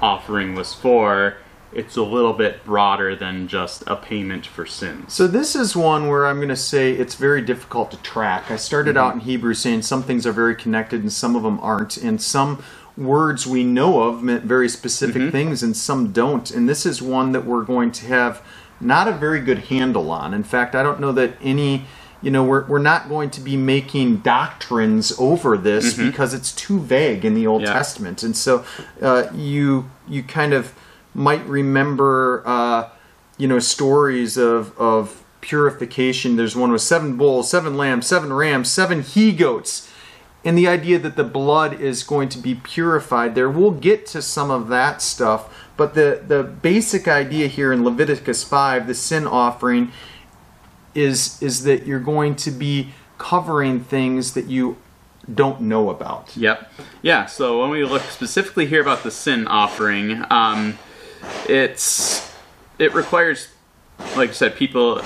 offering was for, it's a little bit broader than just a payment for sins. So this is one where I'm going to say it's very difficult to track. I started out in Hebrew saying some things are very connected and some of them aren't, and some words we know of meant very specific things and some don't. And this is one that we're going to have not a very good handle on. In fact, I don't know that any you know we're, we're not going to be making doctrines over this because it's too vague in the old Yeah. testament and so uh, you you kind of might remember uh, you know stories of of purification there's one with seven bulls seven lambs seven rams seven he goats and the idea that the blood is going to be purified there we'll get to some of that stuff but the the basic idea here in leviticus 5 the sin offering is is that you're going to be covering things that you don't know about Yep. Yeah. So when we look specifically here about the sin offering, um, it's it requires, like I said, people.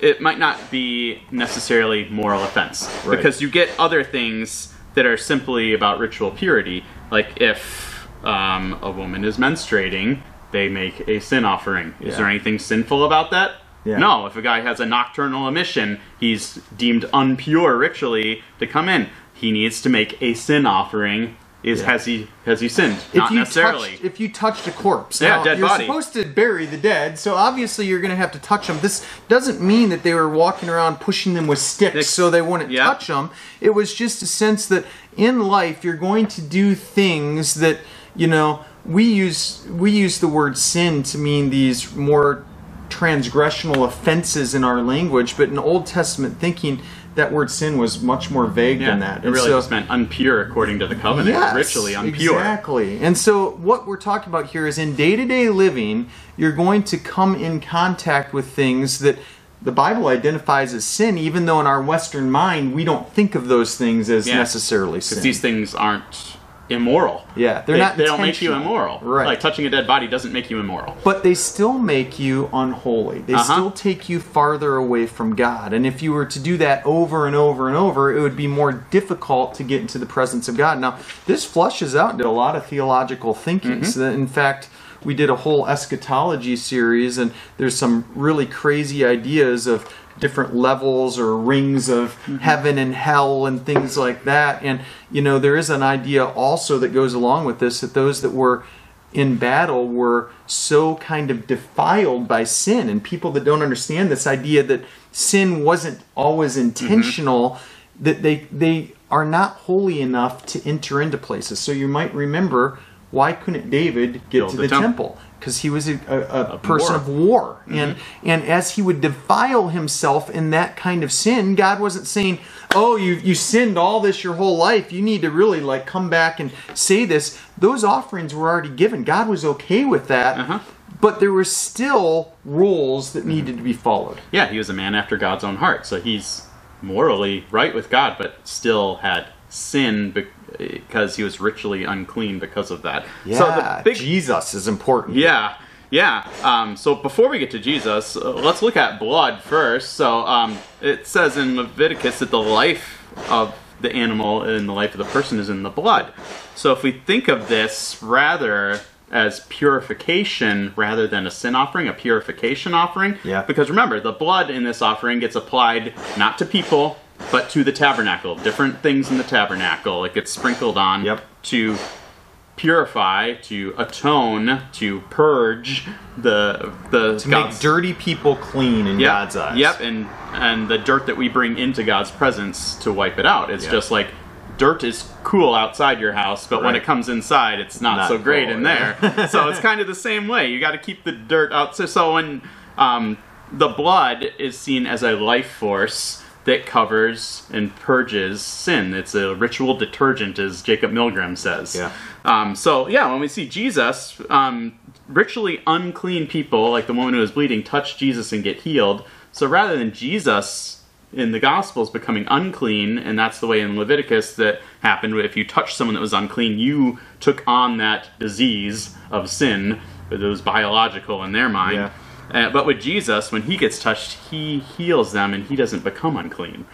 It might not be necessarily moral offense Right. because you get other things that are simply about ritual purity. Like if um, a woman is menstruating, they make a sin offering. Is Yeah. there anything sinful about that? Yeah. No, if a guy has a nocturnal emission, he's deemed unpure ritually to come in. He needs to make a sin offering. Is Yeah. has he has he sinned? if Not you necessarily. touched if you touched a corpse Yeah, now, dead you're body. supposed to bury the dead so obviously you're going to have to touch them this doesn't mean that they were walking around pushing them with sticks Sticks. so they wouldn't Yeah. touch them it was just a sense that in life you're going to do things that you know we use we use the word sin to mean these more transgressional offenses in our language but in old testament thinking that word sin was much more vague yeah, than that it And really so- just meant unpure according to the covenant. Yes, ritually unpure. Exactly. And so what we're talking about here is in day-to-day living, you're going to come in contact with things that the Bible identifies as sin, even though in our Western mind we don't think of those things as Yeah. necessarily sin. Because these things aren't immoral. Yeah, they're they, not They don't make you immoral. Right. Like touching a dead body doesn't make you immoral. but they still make you unholy. They Uh-huh. still take you farther away from God. And if you were to do that over and over and over, it would be more difficult to get into the presence of God. Now, this flushes out into a lot of theological thinking. Mm-hmm. So that, in fact, we did a whole eschatology series, and there's some really crazy ideas of different levels or rings of Mm-hmm. heaven and hell and things like that. And, you know, there is an idea also that goes along with this that those that were in battle were so kind of defiled by sin and people that don't understand this idea that sin wasn't always intentional that they they are not holy enough to enter into places so you might remember why couldn't David get Build to the the, temple. temple? Because he was a, a, a person war. of war, Mm-hmm. and and as he would defile himself in that kind of sin, God wasn't saying, "Oh, you you sinned all this your whole life. You need to really like come back and say this." Those offerings were already given. God was okay with that, Uh-huh. but there were still rules that needed to be followed. Yeah, he was a man after God's own heart, so he's morally right with God, but still had sin be- because he was ritually unclean because of that. Yeah, so the big Jesus is important. Yeah, yeah. Um, so before we get to Jesus, uh, let's look at blood first. So um, it says in Leviticus that the life of the animal and the life of the person is in the blood. So if we think of this rather as purification rather than a sin offering, a purification offering. Yeah. Because remember, the blood in this offering gets applied not to people, but to the tabernacle. Different things in the tabernacle. It gets sprinkled on Yep. to purify, to atone, to purge the the To make dirty people clean in Yep, God's eyes. Yep, and and the dirt that we bring into God's presence to wipe it out. It's Yeah. just like dirt is cool outside your house, but when it comes inside, it's not, Not so great cool, in yeah. there. so it's kind of the same way. You got to keep the dirt out. So, so when um, the blood is seen as a life force that covers and purges sin, it's a ritual detergent, as Jacob Milgrom says. Yeah. Um, so yeah, when we see Jesus, um, ritually unclean people, like the woman who was bleeding, touch Jesus and get healed. So rather than Jesus in the Gospels becoming unclean, and that's the way in Leviticus that happened. If you touched someone that was unclean, you took on that disease of sin, but it was biological in their mind. Yeah. Uh, but with Jesus, when he gets touched, he heals them and he doesn't become unclean.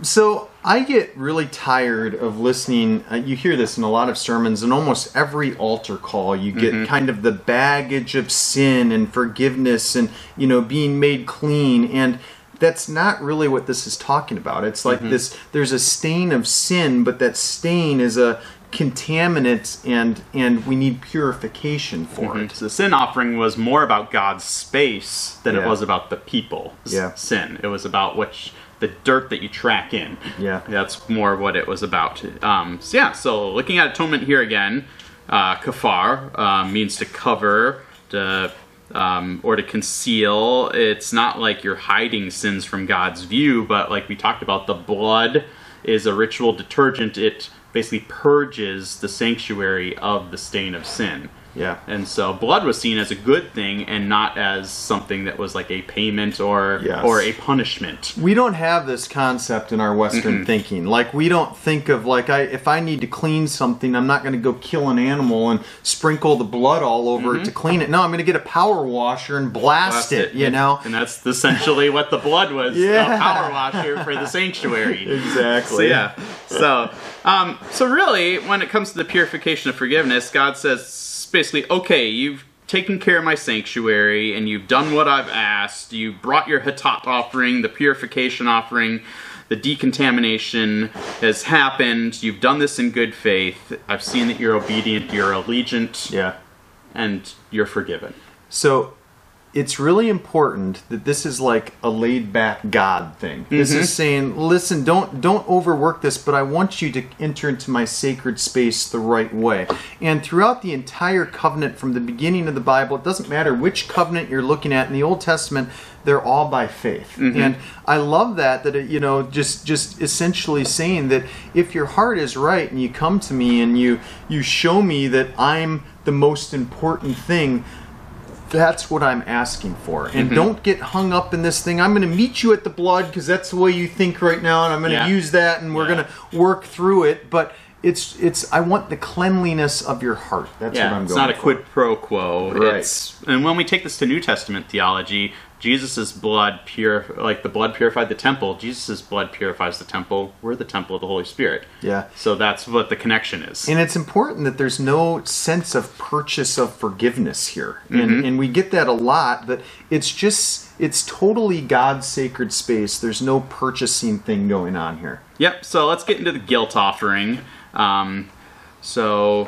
So I get really tired of listening. Uh, you hear this in a lot of sermons, and almost every altar call, you get Mm-hmm. kind of the baggage of sin and forgiveness, and you know being made clean. And that's not really what this is talking about. It's Mm-hmm. like this. There's a stain of sin, but that stain is a contaminant, and and we need purification for it. So the sin offering was more about God's space than it was about the people. Yeah. sin. It was about which the dirt that you track in. Yeah. that's more what it was about. Um, so yeah, so looking at atonement here again, uh, kafar uh, means to cover, to um, or to conceal. It's not like you're hiding sins from God's view, but like we talked about, the blood is a ritual detergent. It basically purges the sanctuary of the stain of sin. Yeah. And so blood was seen as a good thing and not as something that was like a payment or Yes. or a punishment. We don't have this concept in our Western thinking. Like we don't think of like I if I need to clean something, I'm not going to go kill an animal and sprinkle the blood all over it to clean it. No, I'm going to get a power washer and blast, it, You And- know. and that's essentially what the blood was Yeah. a power washer for the sanctuary. Exactly. So yeah. So um, so really, when it comes to the purification of forgiveness, God says basically, okay, you've taken care of my sanctuary and you've done what I've asked. You brought your hatat offering, the purification offering. The decontamination has happened. You've done this in good faith. I've seen that you're obedient, you're allegiant, Yeah. and you're forgiven. So it's really important that this is like a laid back God thing. This Mm-hmm. is saying, listen, don't don't overwork this, but I want you to enter into my sacred space the right way. And throughout the entire covenant from the beginning of the Bible, it doesn't matter which covenant you're looking at in the Old Testament, they're all by faith. Mm-hmm. And I love that that it, you know just just essentially saying that if your heart is right and you come to me and you you show me that I'm the most important thing that's what I'm asking for. And Mm-hmm. don't get hung up in this thing. I'm going to meet you at the blood because that's the way you think right now, and I'm going to Yeah. use that, and we're Yeah. going to work through it. But it's it's I want the cleanliness of your heart. That's what I'm going. it's not a for. quid pro quo. Right. It's and when we take this to New Testament theology, Jesus' blood pure, like the blood purified the temple. Jesus' blood purifies the temple. We're the temple of the Holy Spirit. Yeah. So that's what the connection is. And it's important that there's no sense of purchase of forgiveness here. Mm-hmm. And, and we get that a lot, that it's just, it's totally God's sacred space. There's no purchasing thing going on here. Yep. So let's get into the guilt offering. Um, so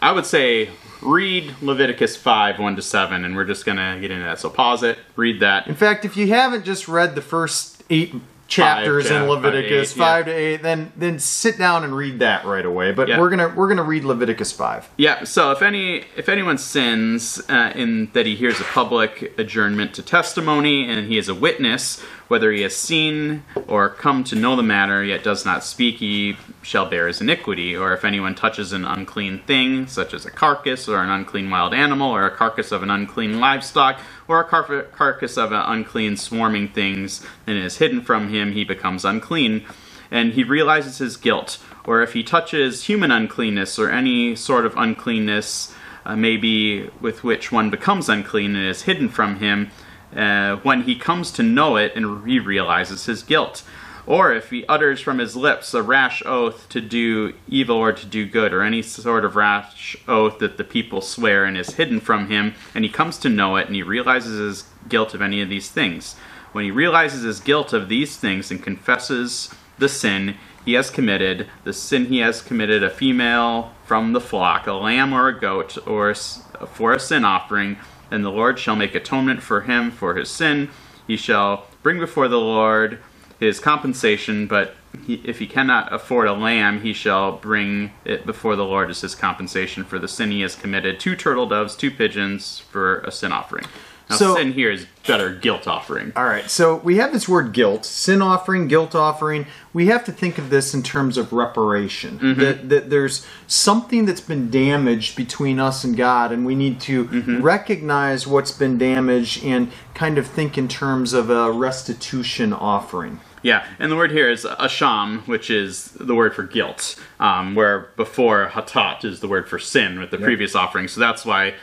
I would say read Leviticus five one to seven, and we're just gonna get into that. So pause it, read that. In fact, if you haven't just read the first eight chapters Five, in five to Leviticus, eight, yeah. five to eight, then then sit down and read that right away. But Yeah. we're gonna we're gonna read Leviticus five. Yeah. So if any if anyone sins uh, in that he hears a public adjournment to testimony and he is a witness, whether he has seen or come to know the matter yet does not speak, he shall bear his iniquity. Or if anyone touches an unclean thing, such as a carcass or an unclean wild animal, or a carcass of an unclean livestock, or a car- carcass of an unclean swarming things, and is hidden from him, he becomes unclean and he realizes his guilt. Or if he touches human uncleanness or any sort of uncleanness, uh, maybe with which one becomes unclean and is hidden from him, uh, when he comes to know it and he realizes his guilt. Or if he utters from his lips a rash oath to do evil or to do good, or any sort of rash oath that the people swear and is hidden from him, and he comes to know it and he realizes his guilt of any of these things. When he realizes his guilt of these things and confesses the sin he has committed, the sin he has committed, a female from the flock, a lamb or a goat, or for a sin offering, then the Lord shall make atonement for him for his sin. He shall bring before the Lord his compensation, but he, if he cannot afford a lamb, he shall bring it before the Lord as his compensation for the sin he has committed. Two turtle doves, two pigeons for a sin offering. Now, So- sin here is better guilt offering. All right, so we have this word guilt, sin offering, guilt offering. We have to think of this in terms of reparation. Mm-hmm. That, that there's something that's been damaged between us and God, and we need to Mm-hmm. recognize what's been damaged and kind of think in terms of a restitution offering. Yeah, and the word here is asham, which is the word for guilt, um, where before hatat is the word for sin with the previous offering. So that's why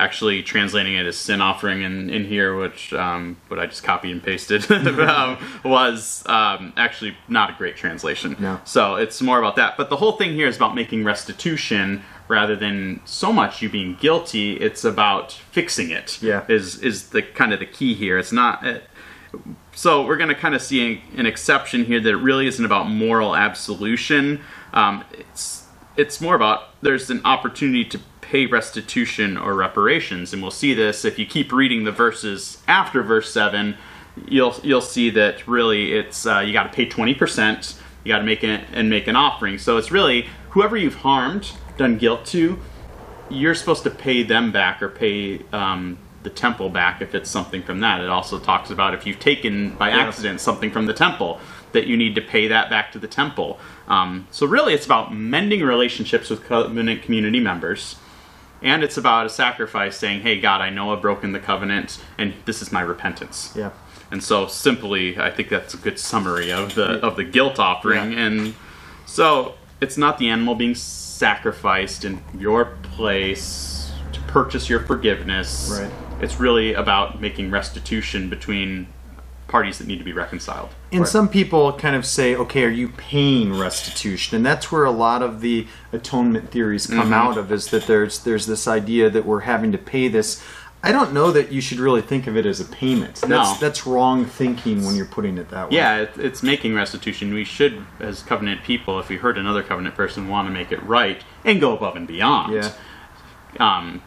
actually translating it as sin offering in, in here, which um, what I just copied and pasted, um, was um, actually not a great translation. No. So it's more about that. But the whole thing here is about making restitution rather than so much you being guilty. It's about fixing it. Yeah. Is is the kind of the key here. It's not. uh, so we're going to kind of see an exception here that it really isn't about moral absolution. Um, it's it's more about there's an opportunity to pay restitution or reparations, and we'll see this if you keep reading the verses after verse seven. You'll you'll see that really it's uh, you got to pay twenty percent. You got to make it and make an offering. So it's really whoever you've harmed, done guilt to, you're supposed to pay them back or pay um, the temple back if it's something from that. It also talks about if you've taken by accident something from the temple, that you need to pay that back to the temple. Um, so really, it's about mending relationships with covenant community members. And it's about a sacrifice saying, hey, God, I know I've broken the covenant, and this is my repentance. Yeah. And so simply, I think that's a good summary of the of the guilt offering. Yeah. And so it's not the animal being sacrificed in your place to purchase your forgiveness. Right. It's really about making restitution between parties that need to be reconciled. And some people kind of say, okay, are you paying restitution? And that's where a lot of the atonement theories come Mm-hmm. out of is that there's there's this idea that we're having to pay this. I don't know that you should really think of it as a payment. That's No. that's wrong thinking when you're putting it that way. Yeah, it, it's making restitution. We should, as covenant people, if we hurt another covenant person, want to make it right and go above and beyond. Yeah. Um,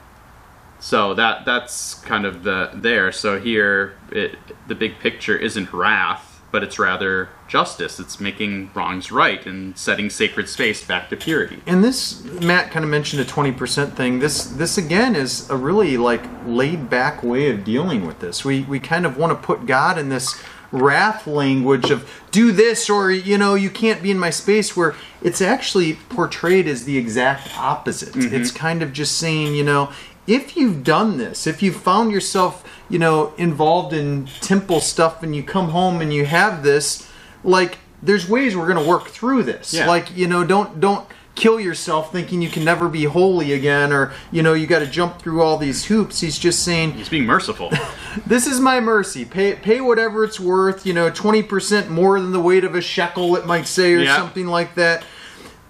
so that that's kind of the there. So here, it, the big picture isn't wrath, but it's rather justice. It's making wrongs right and setting sacred space back to purity. And this Matt kind of mentioned a 20% thing. This this again is a really like laid back way of dealing with this. We we kind of want to put God in this wrath language of do this or you know you can't be in my space where it's actually portrayed as the exact opposite. Mm-hmm. It's kind of just saying, you know, if you've done this, if you've found yourself, you know, involved in temple stuff and you come home and you have this, like there's ways we're going to work through this. Yeah. Like, you know, don't don't kill yourself thinking you can never be holy again or you know you got to jump through all these hoops he's just saying He's being merciful. this is my mercy pay pay whatever it's worth you know 20% more than the weight of a shekel it might say or Yeah. something like that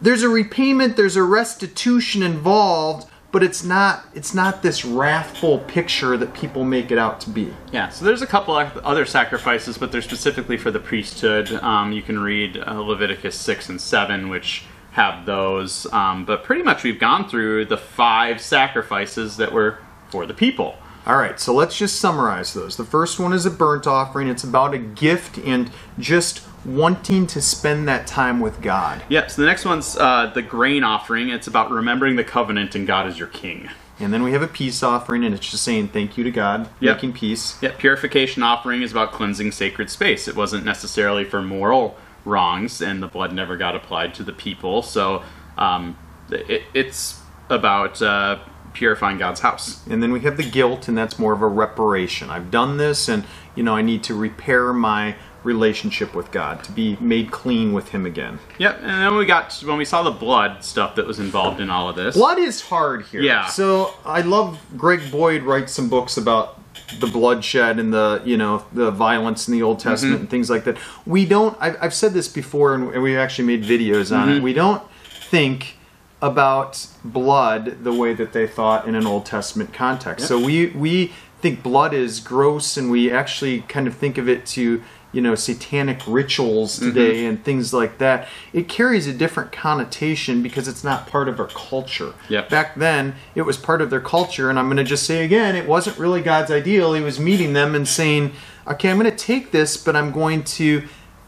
there's a repayment there's a restitution involved but it's not it's not this wrathful picture that people make it out to be Yeah, so there's a couple of other sacrifices, but they're specifically for the priesthood. Um, you can read uh, Leviticus 6 and 7, which have those. Um, but pretty much we've gone through the five sacrifices that were for the people. All right, so let's just summarize those. The first one is a burnt offering. It's about a gift and just wanting to spend that time with God. Yep. So the next one's uh, the grain offering. It's about remembering the covenant and God is your king. And then we have a peace offering, and it's just saying thank you to God, Yep. making peace. Yeah, purification offering is about cleansing sacred space. It wasn't necessarily for moral wrongs, and the blood never got applied to the people. So um, it, it's about uh, purifying God's house. And then we have the guilt, and that's more of a reparation. I've done this, and you know I need to repair my relationship with God to be made clean with Him again. Yep, and then we got when we saw the blood stuff that was involved in all of this. Blood is hard here. Yeah. So I love Greg Boyd writes some books about the bloodshed and the you know the violence in the Old Testament mm-hmm. and things like that. We don't. I've, I've said this before, and we actually made videos on it. Mm-hmm. We don't think about blood the way that they thought in an Old Testament context. So we we think blood is gross, and we actually kind of think of it to you know satanic rituals mm-hmm. today and things like that. It carries a different connotation because it's not part of our culture. Yep. Back then, it was part of their culture, and I'm going to just say again, it wasn't really God's ideal. He was meeting them and saying, "Okay, I'm going to take this, but I'm going to."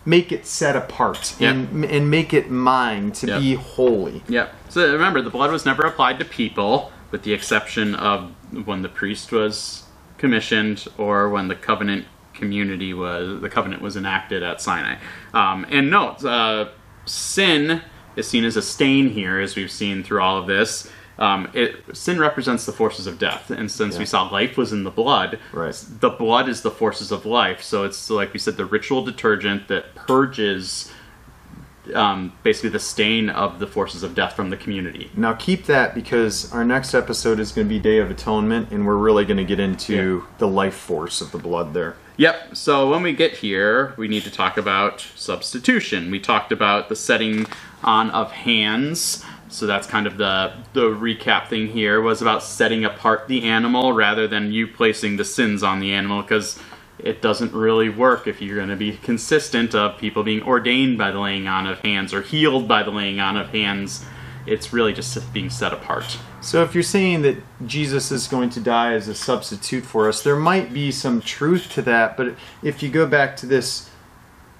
Make it set apart Yep. and and make it mine to Yep. be holy. Yep. So remember, the blood was never applied to people, with the exception of when the priest was commissioned or when the covenant community was the covenant was enacted at Sinai. Um, and note, uh, sin is seen as a stain here, as we've seen through all of this. Um, it, sin represents the forces of death, and since we saw life was in the blood, Right. the blood is the forces of life. So it's like we said, the ritual detergent that purges um, basically the stain of the forces of death from the community. Now keep that because our next episode is going to be Day of Atonement, and we're really going to get into the life force of the blood there. Yep. So when we get here, we need to talk about substitution. We talked about the setting on of hands. So that's kind of the the recap thing here was about setting apart the animal rather than you placing the sins on the animal because it doesn't really work if you're going to be consistent of people being ordained by the laying on of hands or healed by the laying on of hands. It's really just being set apart. So if you're saying that Jesus is going to die as a substitute for us, there might be some truth to that. But if you go back to this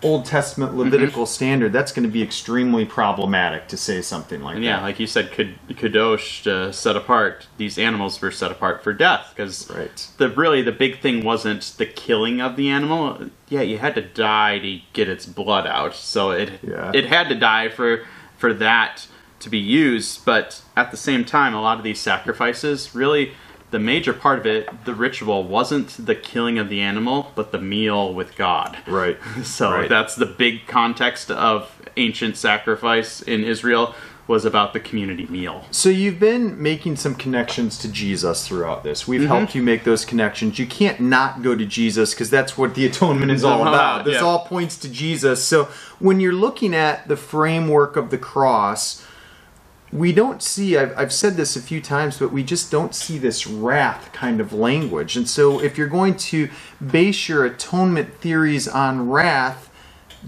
Old Testament Levitical standard, that's going to be extremely problematic to say something like that. yeah, like you said, Kad- kadosh uh, set apart. These animals were set apart for death because Right. the really the big thing wasn't the killing of the animal. Yeah, you had to die to get its blood out, so it Yeah. it had to die for for that to be used. But at the same time, a lot of these sacrifices really. The major part of it, the ritual, wasn't the killing of the animal, but the meal with God. Right. So Right. that's the big context of ancient sacrifice in Israel was about the community meal. So you've been making some connections to Jesus throughout this. We've Mm-hmm. helped you make those connections. You can't not go to Jesus because that's what the atonement is all about, This yeah. all points to Jesus. So when you're looking at the framework of the cross, we don't see I've, I've said this a few times but we just don't see this wrath kind of language. And so if you're going to base your atonement theories on wrath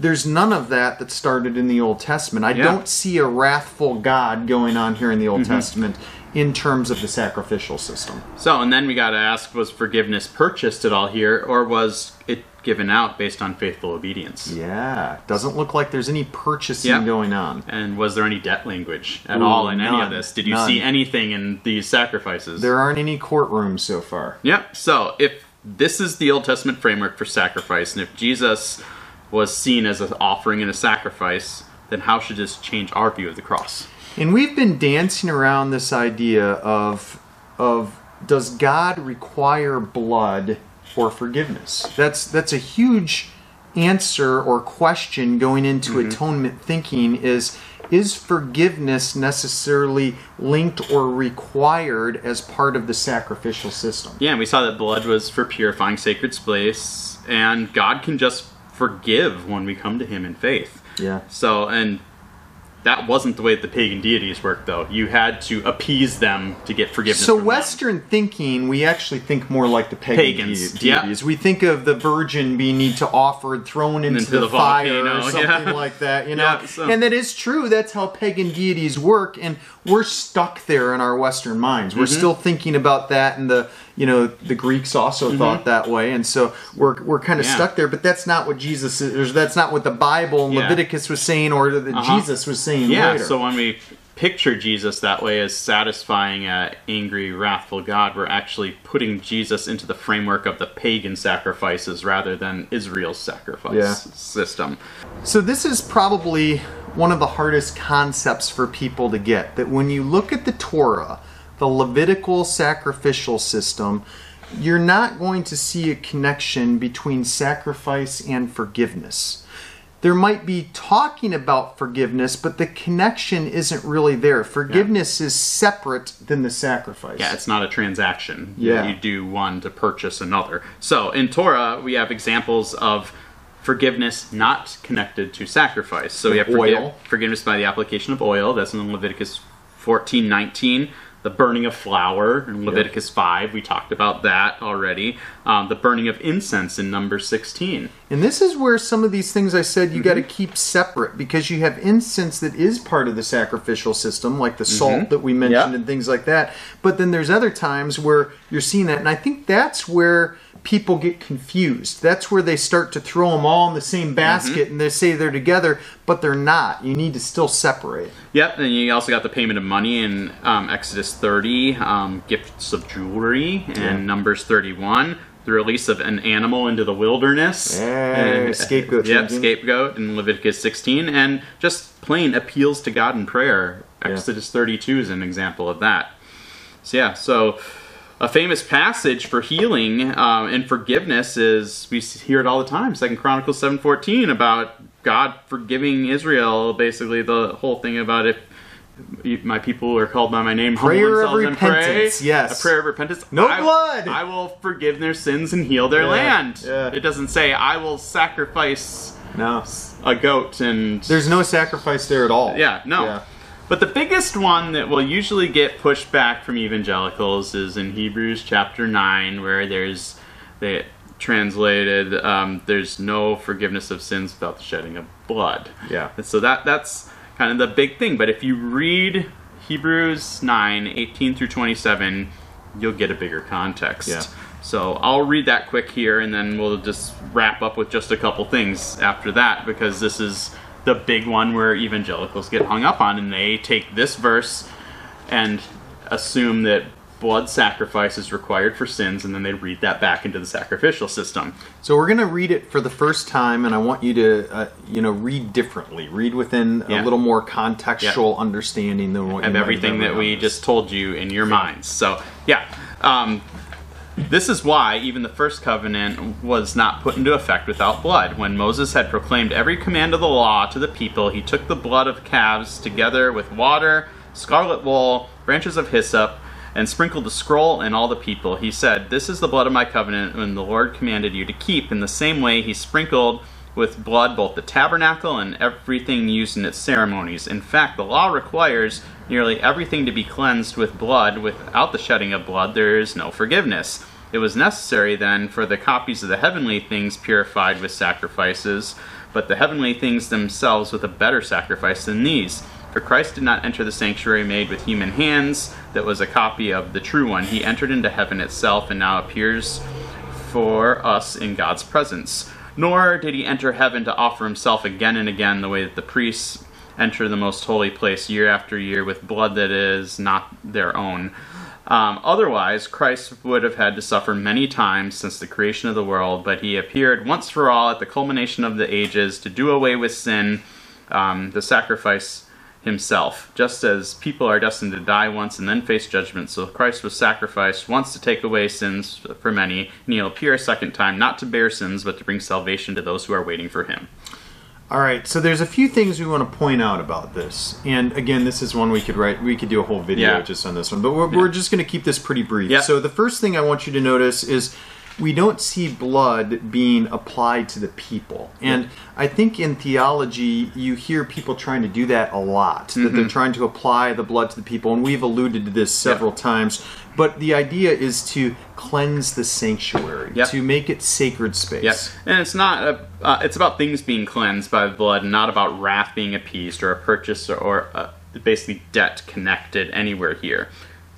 there's none of that that started in the old testament. I Yeah. don't see a wrathful god going on here in the old mm-hmm. testament in terms of the sacrificial system. So, and then we got to ask was forgiveness purchased at all here, or was it given out based on faithful obedience? yeah doesn't look like there's any purchasing Yeah. going on And was there any debt language at Ooh, all in any of this? Did you None. see anything in these sacrifices? there aren't any courtrooms so far Yep. So if this is the Old Testament framework for sacrifice, and if Jesus was seen as an offering and a sacrifice, then how should this change our view of the cross? And we've been dancing around this idea of of does God require blood for forgiveness? That's that's a huge answer or question going into mm-hmm. atonement thinking is is forgiveness necessarily linked or required as part of the sacrificial system? Yeah, and we saw that blood was for purifying sacred space, and God can just forgive when we come to Him in faith. Yeah. So, and that wasn't the way that the pagan deities worked, though. You had to appease them to get forgiveness. So from them. Western thinking, we actually think more like the pagan Pagans, de- yeah. deities. We think of the virgin being need to offered, thrown into, Into the, the fire or something yeah. like that. You know, Yeah, so- and that is true. That's how pagan deities work, and we're stuck there in our Western minds. We're Mm-hmm. still thinking about that in the you know the Greeks also thought that way, and so we're we're kind of Mm-hmm. Yeah. stuck there. But that's not what Jesus is. That's not what the Bible and Yeah. Leviticus was saying, or that Uh-huh. Jesus was saying Yeah, later. so when we picture Jesus that way as satisfying a angry, wrathful God, we're actually putting Jesus into the framework of the pagan sacrifices rather than Israel's sacrifice Yeah. system. So this is probably one of the hardest concepts for people to get. That when you look at the Torah, the Levitical sacrificial system, you're not going to see a connection between sacrifice and forgiveness. There might be talking about forgiveness, but the connection isn't really there. Forgiveness is separate than the sacrifice. Yeah, it's not a transaction. Yeah. You do one to purchase another. So in Torah, we have examples of forgiveness not connected to sacrifice. So we have forgi- Oil. forgiveness by the application of oil. That's in Leviticus 14, 19. The burning of flour in Leviticus 5. We talked about that already. Um, the burning of incense in number 16. And this is where some of these things I said you got Mm-hmm. to keep separate because you have incense that is part of the sacrificial system, like the Mm-hmm. salt that we mentioned Yeah. and things like that. But then there's other times where you're seeing that, and I think that's where people get confused. That's where they start to throw them all in the same basket Mm-hmm. and they say they're together, but they're not. You need to still separate. Yep, and you also got the payment of money in um, Exodus 30, um, gifts of jewelry, and Yeah. Numbers 31, the release of an animal into the wilderness. Hey, And- scapegoat Yep, thinking. scapegoat in Leviticus 16, and just plain appeals to God in prayer. Yeah. Exodus 32 is an example of that. So yeah, so a famous passage for healing um, and forgiveness is we hear it all the time. Second Chronicles seven fourteen about God forgiving Israel. Basically, the whole thing about if my people are called by my name, Prayer of themselves and pray, repentance, yes. a prayer of repentance. No I- blood. I will forgive their sins and heal their Yeah, land. yeah. It doesn't say I will sacrifice No. a goat and There's no sacrifice there at all. yeah, no. Yeah. But the biggest one that will usually get pushed back from evangelicals is in Hebrews chapter 9, where there's they translated um, there's no forgiveness of sins without the shedding of blood. Yeah. And so that that's kind of the big thing. But if you read Hebrews 9, 18 through 27, you'll get a bigger context. Yeah. So I'll read that quick here, and then we'll just wrap up with just a couple things after that, because this is the big one where evangelicals get hung up on, and they take this verse and assume that blood sacrifice is required for sins, and then they read that back into the sacrificial system. So we're going to read it for the first time, and I want you to, uh, you know, read differently. Read within Yeah. a little more contextual understanding than what of everything that we just told you in your minds. So, yeah. Um, this is why even the first covenant was not put into effect without blood. When Moses had proclaimed every command of the law to the people, he took the blood of calves together with water, scarlet wool, branches of hyssop, and sprinkled the scroll and all the people. He said, This is the blood of my covenant, when the Lord commanded you to keep. In the same way, he sprinkled with blood both the tabernacle and everything used in its ceremonies. In fact, the law requires nearly everything to be cleansed with blood. Without the shedding of blood, there is no forgiveness. It was necessary then for the copies of the heavenly things purified with sacrifices, but the heavenly things themselves with a better sacrifice than these. For Christ did not enter the sanctuary made with human hands, that was a copy of the true one. He entered into heaven itself and now appears for us in God's presence. Nor did he enter heaven to offer himself again and again the way that the priests enter the most holy place year after year with blood that is not their own. Um, otherwise, Christ would have had to suffer many times since the creation of the world, but he appeared once for all at the culmination of the ages to do away with sin, um, the sacrifice himself. Just as people are destined to die once and then face judgment, so Christ was sacrificed once to take away sins for many, and he'll appear a second time, not to bear sins, but to bring salvation to those who are waiting for him. All right, so there's a few things we want to point out about this, and again, this is one we could write. We could do a whole video Yeah. just on this one, but we're, we're just going to keep this pretty brief. Yeah. So the first thing I want you to notice is we don't see blood being applied to the people, and I think in theology you hear people trying to do that a lot. That Mm-hmm. they're trying to apply the blood to the people, and we've alluded to this several times. But the idea is to cleanse the sanctuary, Yep. to make it sacred space. Yes, and it's not. A, uh, it's about things being cleansed by blood, not about wrath being appeased or a purchase or, or uh, basically debt connected anywhere here.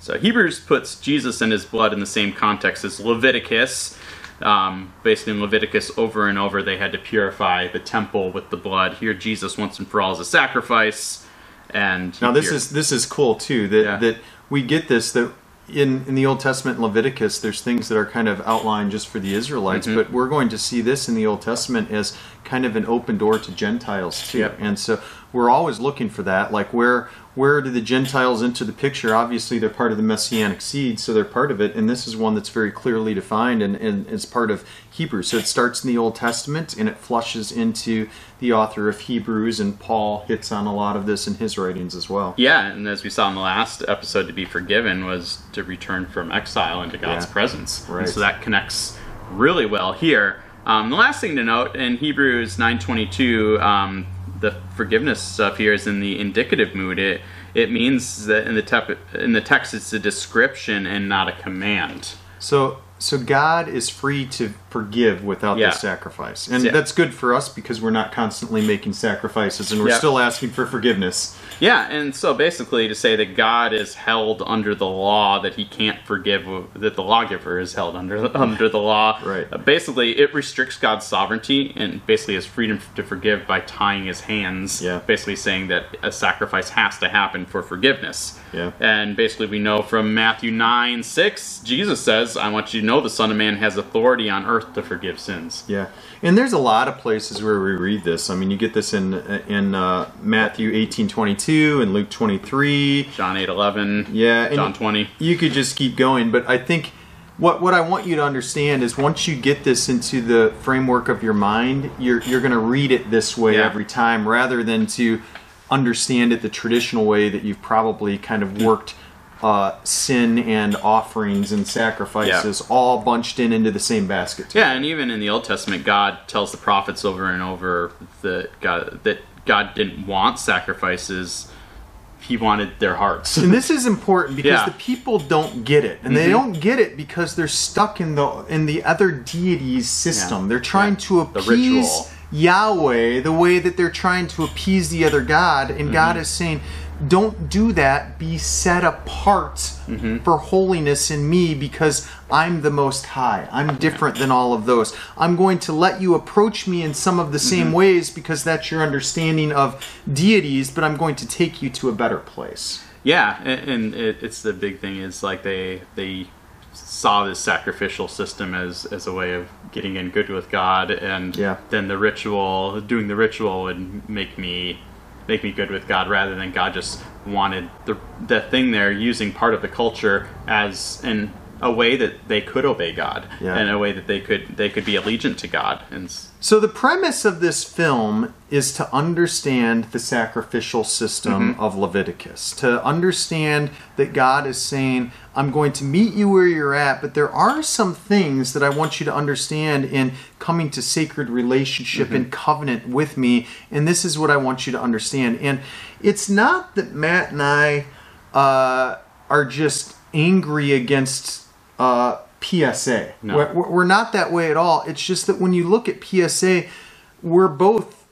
So Hebrews puts Jesus and his blood in the same context as Leviticus. Um, basically, in Leviticus, over and over, they had to purify the temple with the blood. Here, Jesus once and for all is a sacrifice. And Now this is this is cool too that Yeah. that we get this that in in the Old Testament in Leviticus there's things that are kind of outlined just for the Israelites, Mm-hmm. but we're going to see this in the Old Testament as kind of an open door to Gentiles too. Yep. And so we're always looking for that like where where do the Gentiles enter the picture? Obviously they're part of the messianic seed, so they're part of it and this is one that's very clearly defined and, and is part of Hebrews. So it starts in the Old Testament and it flushes into the author of Hebrews and Paul hits on a lot of this in his writings as well. Yeah, and as we saw in the last episode, to be forgiven was to return from exile into God's Yeah. presence. Right. And so that connects really well here. Um, the last thing to note in Hebrews 9:22, um, the forgiveness stuff here is in the indicative mood. It it means that in the tep- in the text it's a description and not a command. So so God is free to forgive without Yeah. the sacrifice. And Yeah. that's good for us because we're not constantly making sacrifices and we're Yeah. still asking for forgiveness. Yeah, and so basically to say that God is held under the law that he can't forgive that the lawgiver is held under under the law. Right. Uh, basically it restricts God's sovereignty and basically his freedom to forgive by tying his hands. Yeah. Basically saying that a sacrifice has to happen for forgiveness. Yeah. And basically we know from Matthew 9, 6, Jesus says, I want you to know the Son of Man has authority on earth to forgive sins. Yeah. And there's a lot of places where we read this. I mean, you get this in in uh, Matthew 18:22 and Luke 23. John 8, 11, Yeah, John 20. You could just keep going, but I think what what I want you to understand is once you get this into the framework of your mind, you're you're going to read it this way Yeah. every time rather than to understand it the traditional way that you've probably kind of worked uh, sin and offerings and sacrifices all bunched in into the same basket. Yeah, and even in the Old Testament, God tells the prophets over and over that God that God didn't want sacrifices; He wanted their hearts. And this is important because Yeah. the people don't get it, and they Mhm. don't get it because they're stuck in the in the other deity's system. Yeah. They're trying Yeah. to appease. Yahweh the way that they're trying to appease the other god, and God Mm-hmm. is saying, "Don't do that. Be set apart Mm-hmm. for holiness in me because I'm the Most High. I'm different than all of those. I'm going to let you approach me in some of the same Mm-hmm. ways because that's your understanding of deities, but I'm going to take you to a better place." yeah, and, and it, it's the big thing is like they they saw this sacrificial system as as a way of getting in good with God, and Yeah. then the ritual, doing the ritual, would make me make me good with God rather than God just wanted the the thing there using part of the culture as in a way that they could obey God Yeah. and a way that they could they could be allegiant to God and So the premise of this film is to understand the sacrificial system of Leviticus. To understand that God is saying, I'm going to meet you where you're at, but there are some things that I want you to understand in coming to sacred relationship and covenant with me, and this is what I want you to understand. And it's not that Matt and I uh, are just angry against uh, PSA. No. We're, we're not that way at all. It's just that when you look at PSA, we're both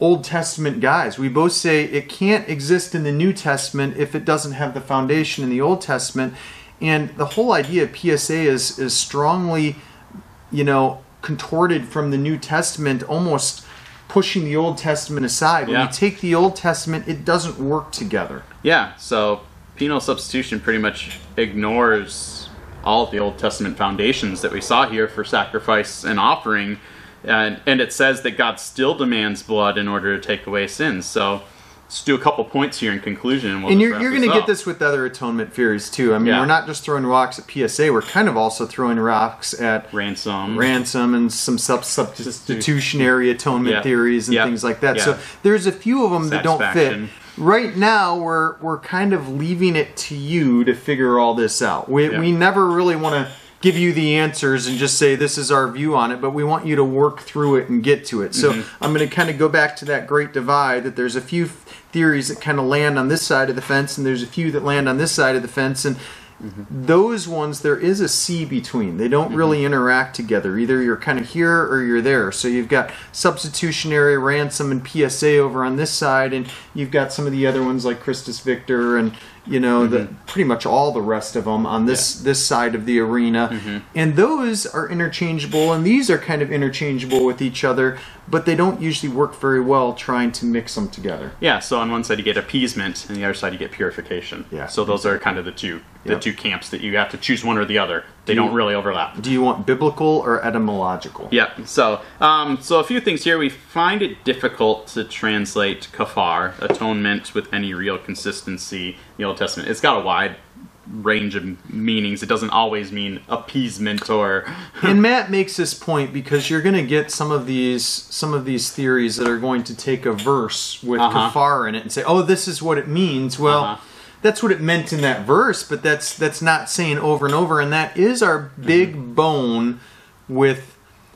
Old Testament guys. We both say it can't exist in the New Testament if it doesn't have the foundation in the Old Testament. And the whole idea of PSA is is strongly, you know, contorted from the New Testament, almost pushing the Old Testament aside. When Yeah. you take the Old Testament, it doesn't work together. Yeah, so penal substitution pretty much ignores all of the Old Testament foundations that we saw here for sacrifice and offering, and, and it says that God still demands blood in order to take away sins. So let's do a couple points here in conclusion. And, we'll and you're, you're going to get this with other atonement theories too. I mean, Yeah. we're not just throwing rocks at PSA. We're kind of also throwing rocks at ransom. ransom and some sub- substitutionary atonement Yeah. theories and Yeah. things like that. So there's a few of them that don't fit. Right now, we're we're kind of leaving it to you to figure all this out. We Yeah. we never really want to give you the answers and just say this is our view on it, but we want you to work through it and get to it. So Mm-hmm. I'm going to kind of go back to that great divide that there's a few theories that kind of land on this side of the fence and there's a few that land on this side of the fence and those ones there is a sea between. They don't really mm-hmm. interact together. Either you're kind of here or you're there. So you've got substitutionary ransom and PSA over on this side, and you've got some of the other ones like Christus Victor and you know, the mm-hmm. pretty much all the rest of them on this this side of the arena, mm-hmm. and those are interchangeable, and these are kind of interchangeable with each other, but they don't usually work very well trying to mix them together. Yeah, so on one side you get appeasement, and the other side you get purification. Yeah, So those are kind of the two the Yep. two camps that you have to choose one or the other. They don't really overlap. Do you want biblical or etymological? Yeah. So, um, so a few things here. We find it difficult to translate kafar, atonement, with any real consistency in the Old Testament. It's got a wide range of meanings. It doesn't always mean appeasement or. and Matt makes this point because you're going to get some of these some of these theories that are going to take a verse with Uh-huh. kafar in it and say, "Oh, this is what it means." Well, Uh-huh. that's what it meant in that verse, but that's that's not saying over and over. And that is our big Mm-hmm. bone with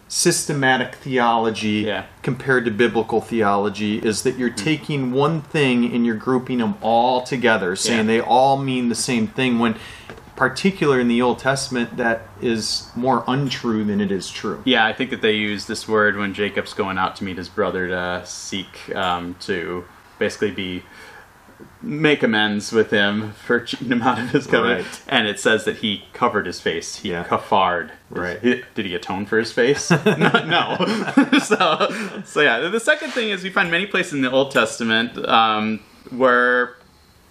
systematic theology Yeah. compared to biblical theology is that you're taking one thing and you're grouping them all together saying Yeah. they all mean the same thing when particular in the old testament that is more untrue than it is true Yeah, I think that they use this word when Jacob's going out to meet his brother to seek um, to basically be make amends with him for cheating him out of his covenant. Right. And it says that he covered his face. He Yeah. kafared. Right. He- did he atone for his face? no. no. so, so yeah. The second thing is we find many places in the Old Testament um, where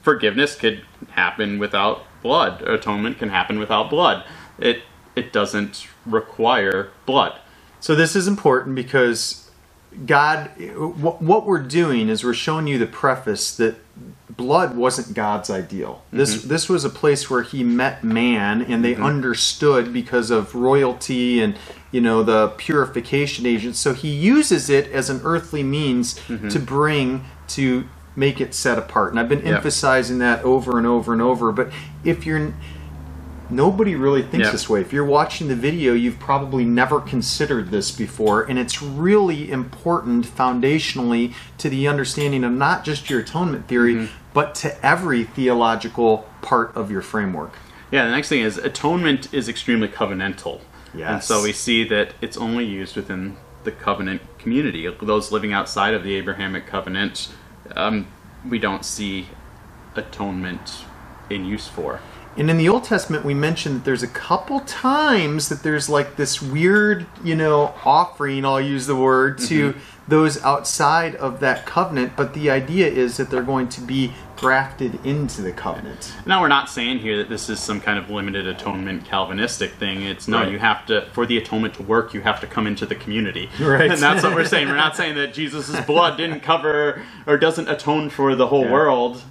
forgiveness could happen without blood. Atonement can happen without blood. It it doesn't require blood. so this is important because god what, what we're doing is we're showing you the preface that blood wasn't god's ideal. This mm-hmm. this was a place where he met man and they mm-hmm. understood because of royalty and you know the purification agent. So he uses it as an earthly means mm-hmm. to bring to make it set apart. And i've been emphasizing that over and over and over. But if you're nobody really thinks Yeah. this way. If you're watching the video, you've probably never considered this before, and it's really important foundationally to the understanding of not just your atonement theory, Mm-hmm. but to every theological part of your framework. Yeah, the next thing is atonement is extremely covenantal. And so we see that it's only used within the covenant community. Those living outside of the Abrahamic covenant, um, we don't see atonement in use for. And in the Old Testament, we mentioned that there's a couple times that there's like this weird, you know, offering, I'll use the word, to mm-hmm. those outside of that covenant. But the idea is that they're going to be grafted into the covenant. Now, we're not saying here that this is some kind of limited atonement Calvinistic thing. It's no, Right. you have to, for the atonement to work, you have to come into the community. Right. And that's what we're saying. We're not saying that Jesus' blood didn't cover or doesn't atone for the whole Yeah. world.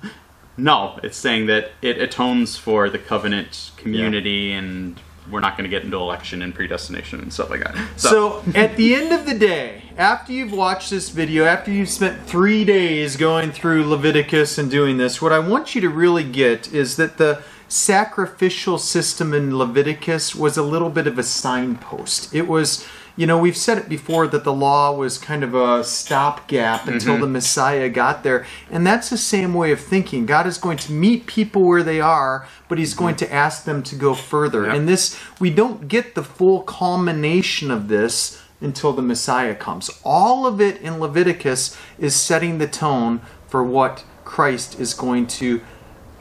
No, it's saying that it atones for the covenant community and we're not going to get into election and predestination and stuff like that. So, at the end of the day, after you've watched this video, after you've spent three days going through Leviticus and doing this, what I want you to really get is that the sacrificial system in Leviticus was a little bit of a signpost. It was, you know, we've said it before that the law was kind of a stopgap until mm-hmm. the Messiah got there. And that's the same way of thinking. God is going to meet people where they are, but He's going to ask them to go further. Yep. And this, we don't get the full culmination of this until the Messiah comes. All of it in Leviticus is setting the tone for what Christ is going to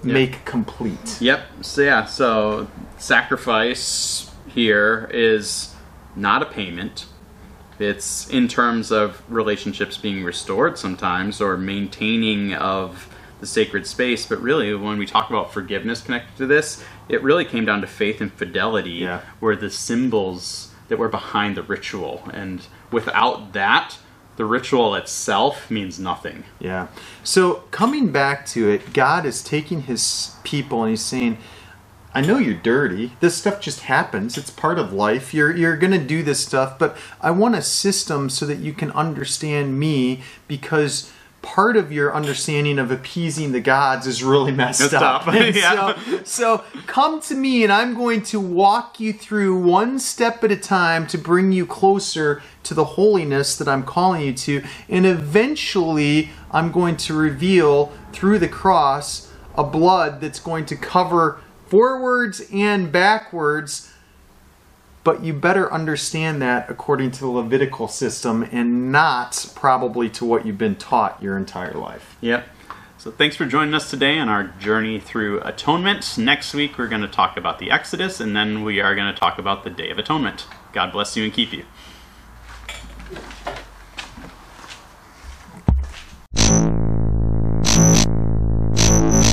make complete. Yep. So yeah. So sacrifice here is not a payment. It's in terms of relationships being restored sometimes or maintaining of the sacred space. But really, when we talk about forgiveness connected to this, it really came down to faith and fidelity, Yeah. were the symbols that were behind the ritual. And without that, the ritual itself means nothing. Yeah. So coming back to it, God is taking his people and he's saying, I know you're dirty. This stuff just happens. It's part of life. You're you're going to do this stuff, but I want a system so that you can understand me because part of your understanding of appeasing the gods is really messed Messed up. up. Yeah. so, so come to me and I'm going to walk you through one step at a time to bring you closer to the holiness that I'm calling you to. And eventually, I'm going to reveal through the cross a blood that's going to cover forwards and backwards. But you better understand that according to the Levitical system and not probably to what you've been taught your entire life. Yep. So thanks for joining us today on our journey through atonement. Next week, we're going to talk about the Exodus and then we are going to talk about the Day of Atonement. God bless you and keep you. you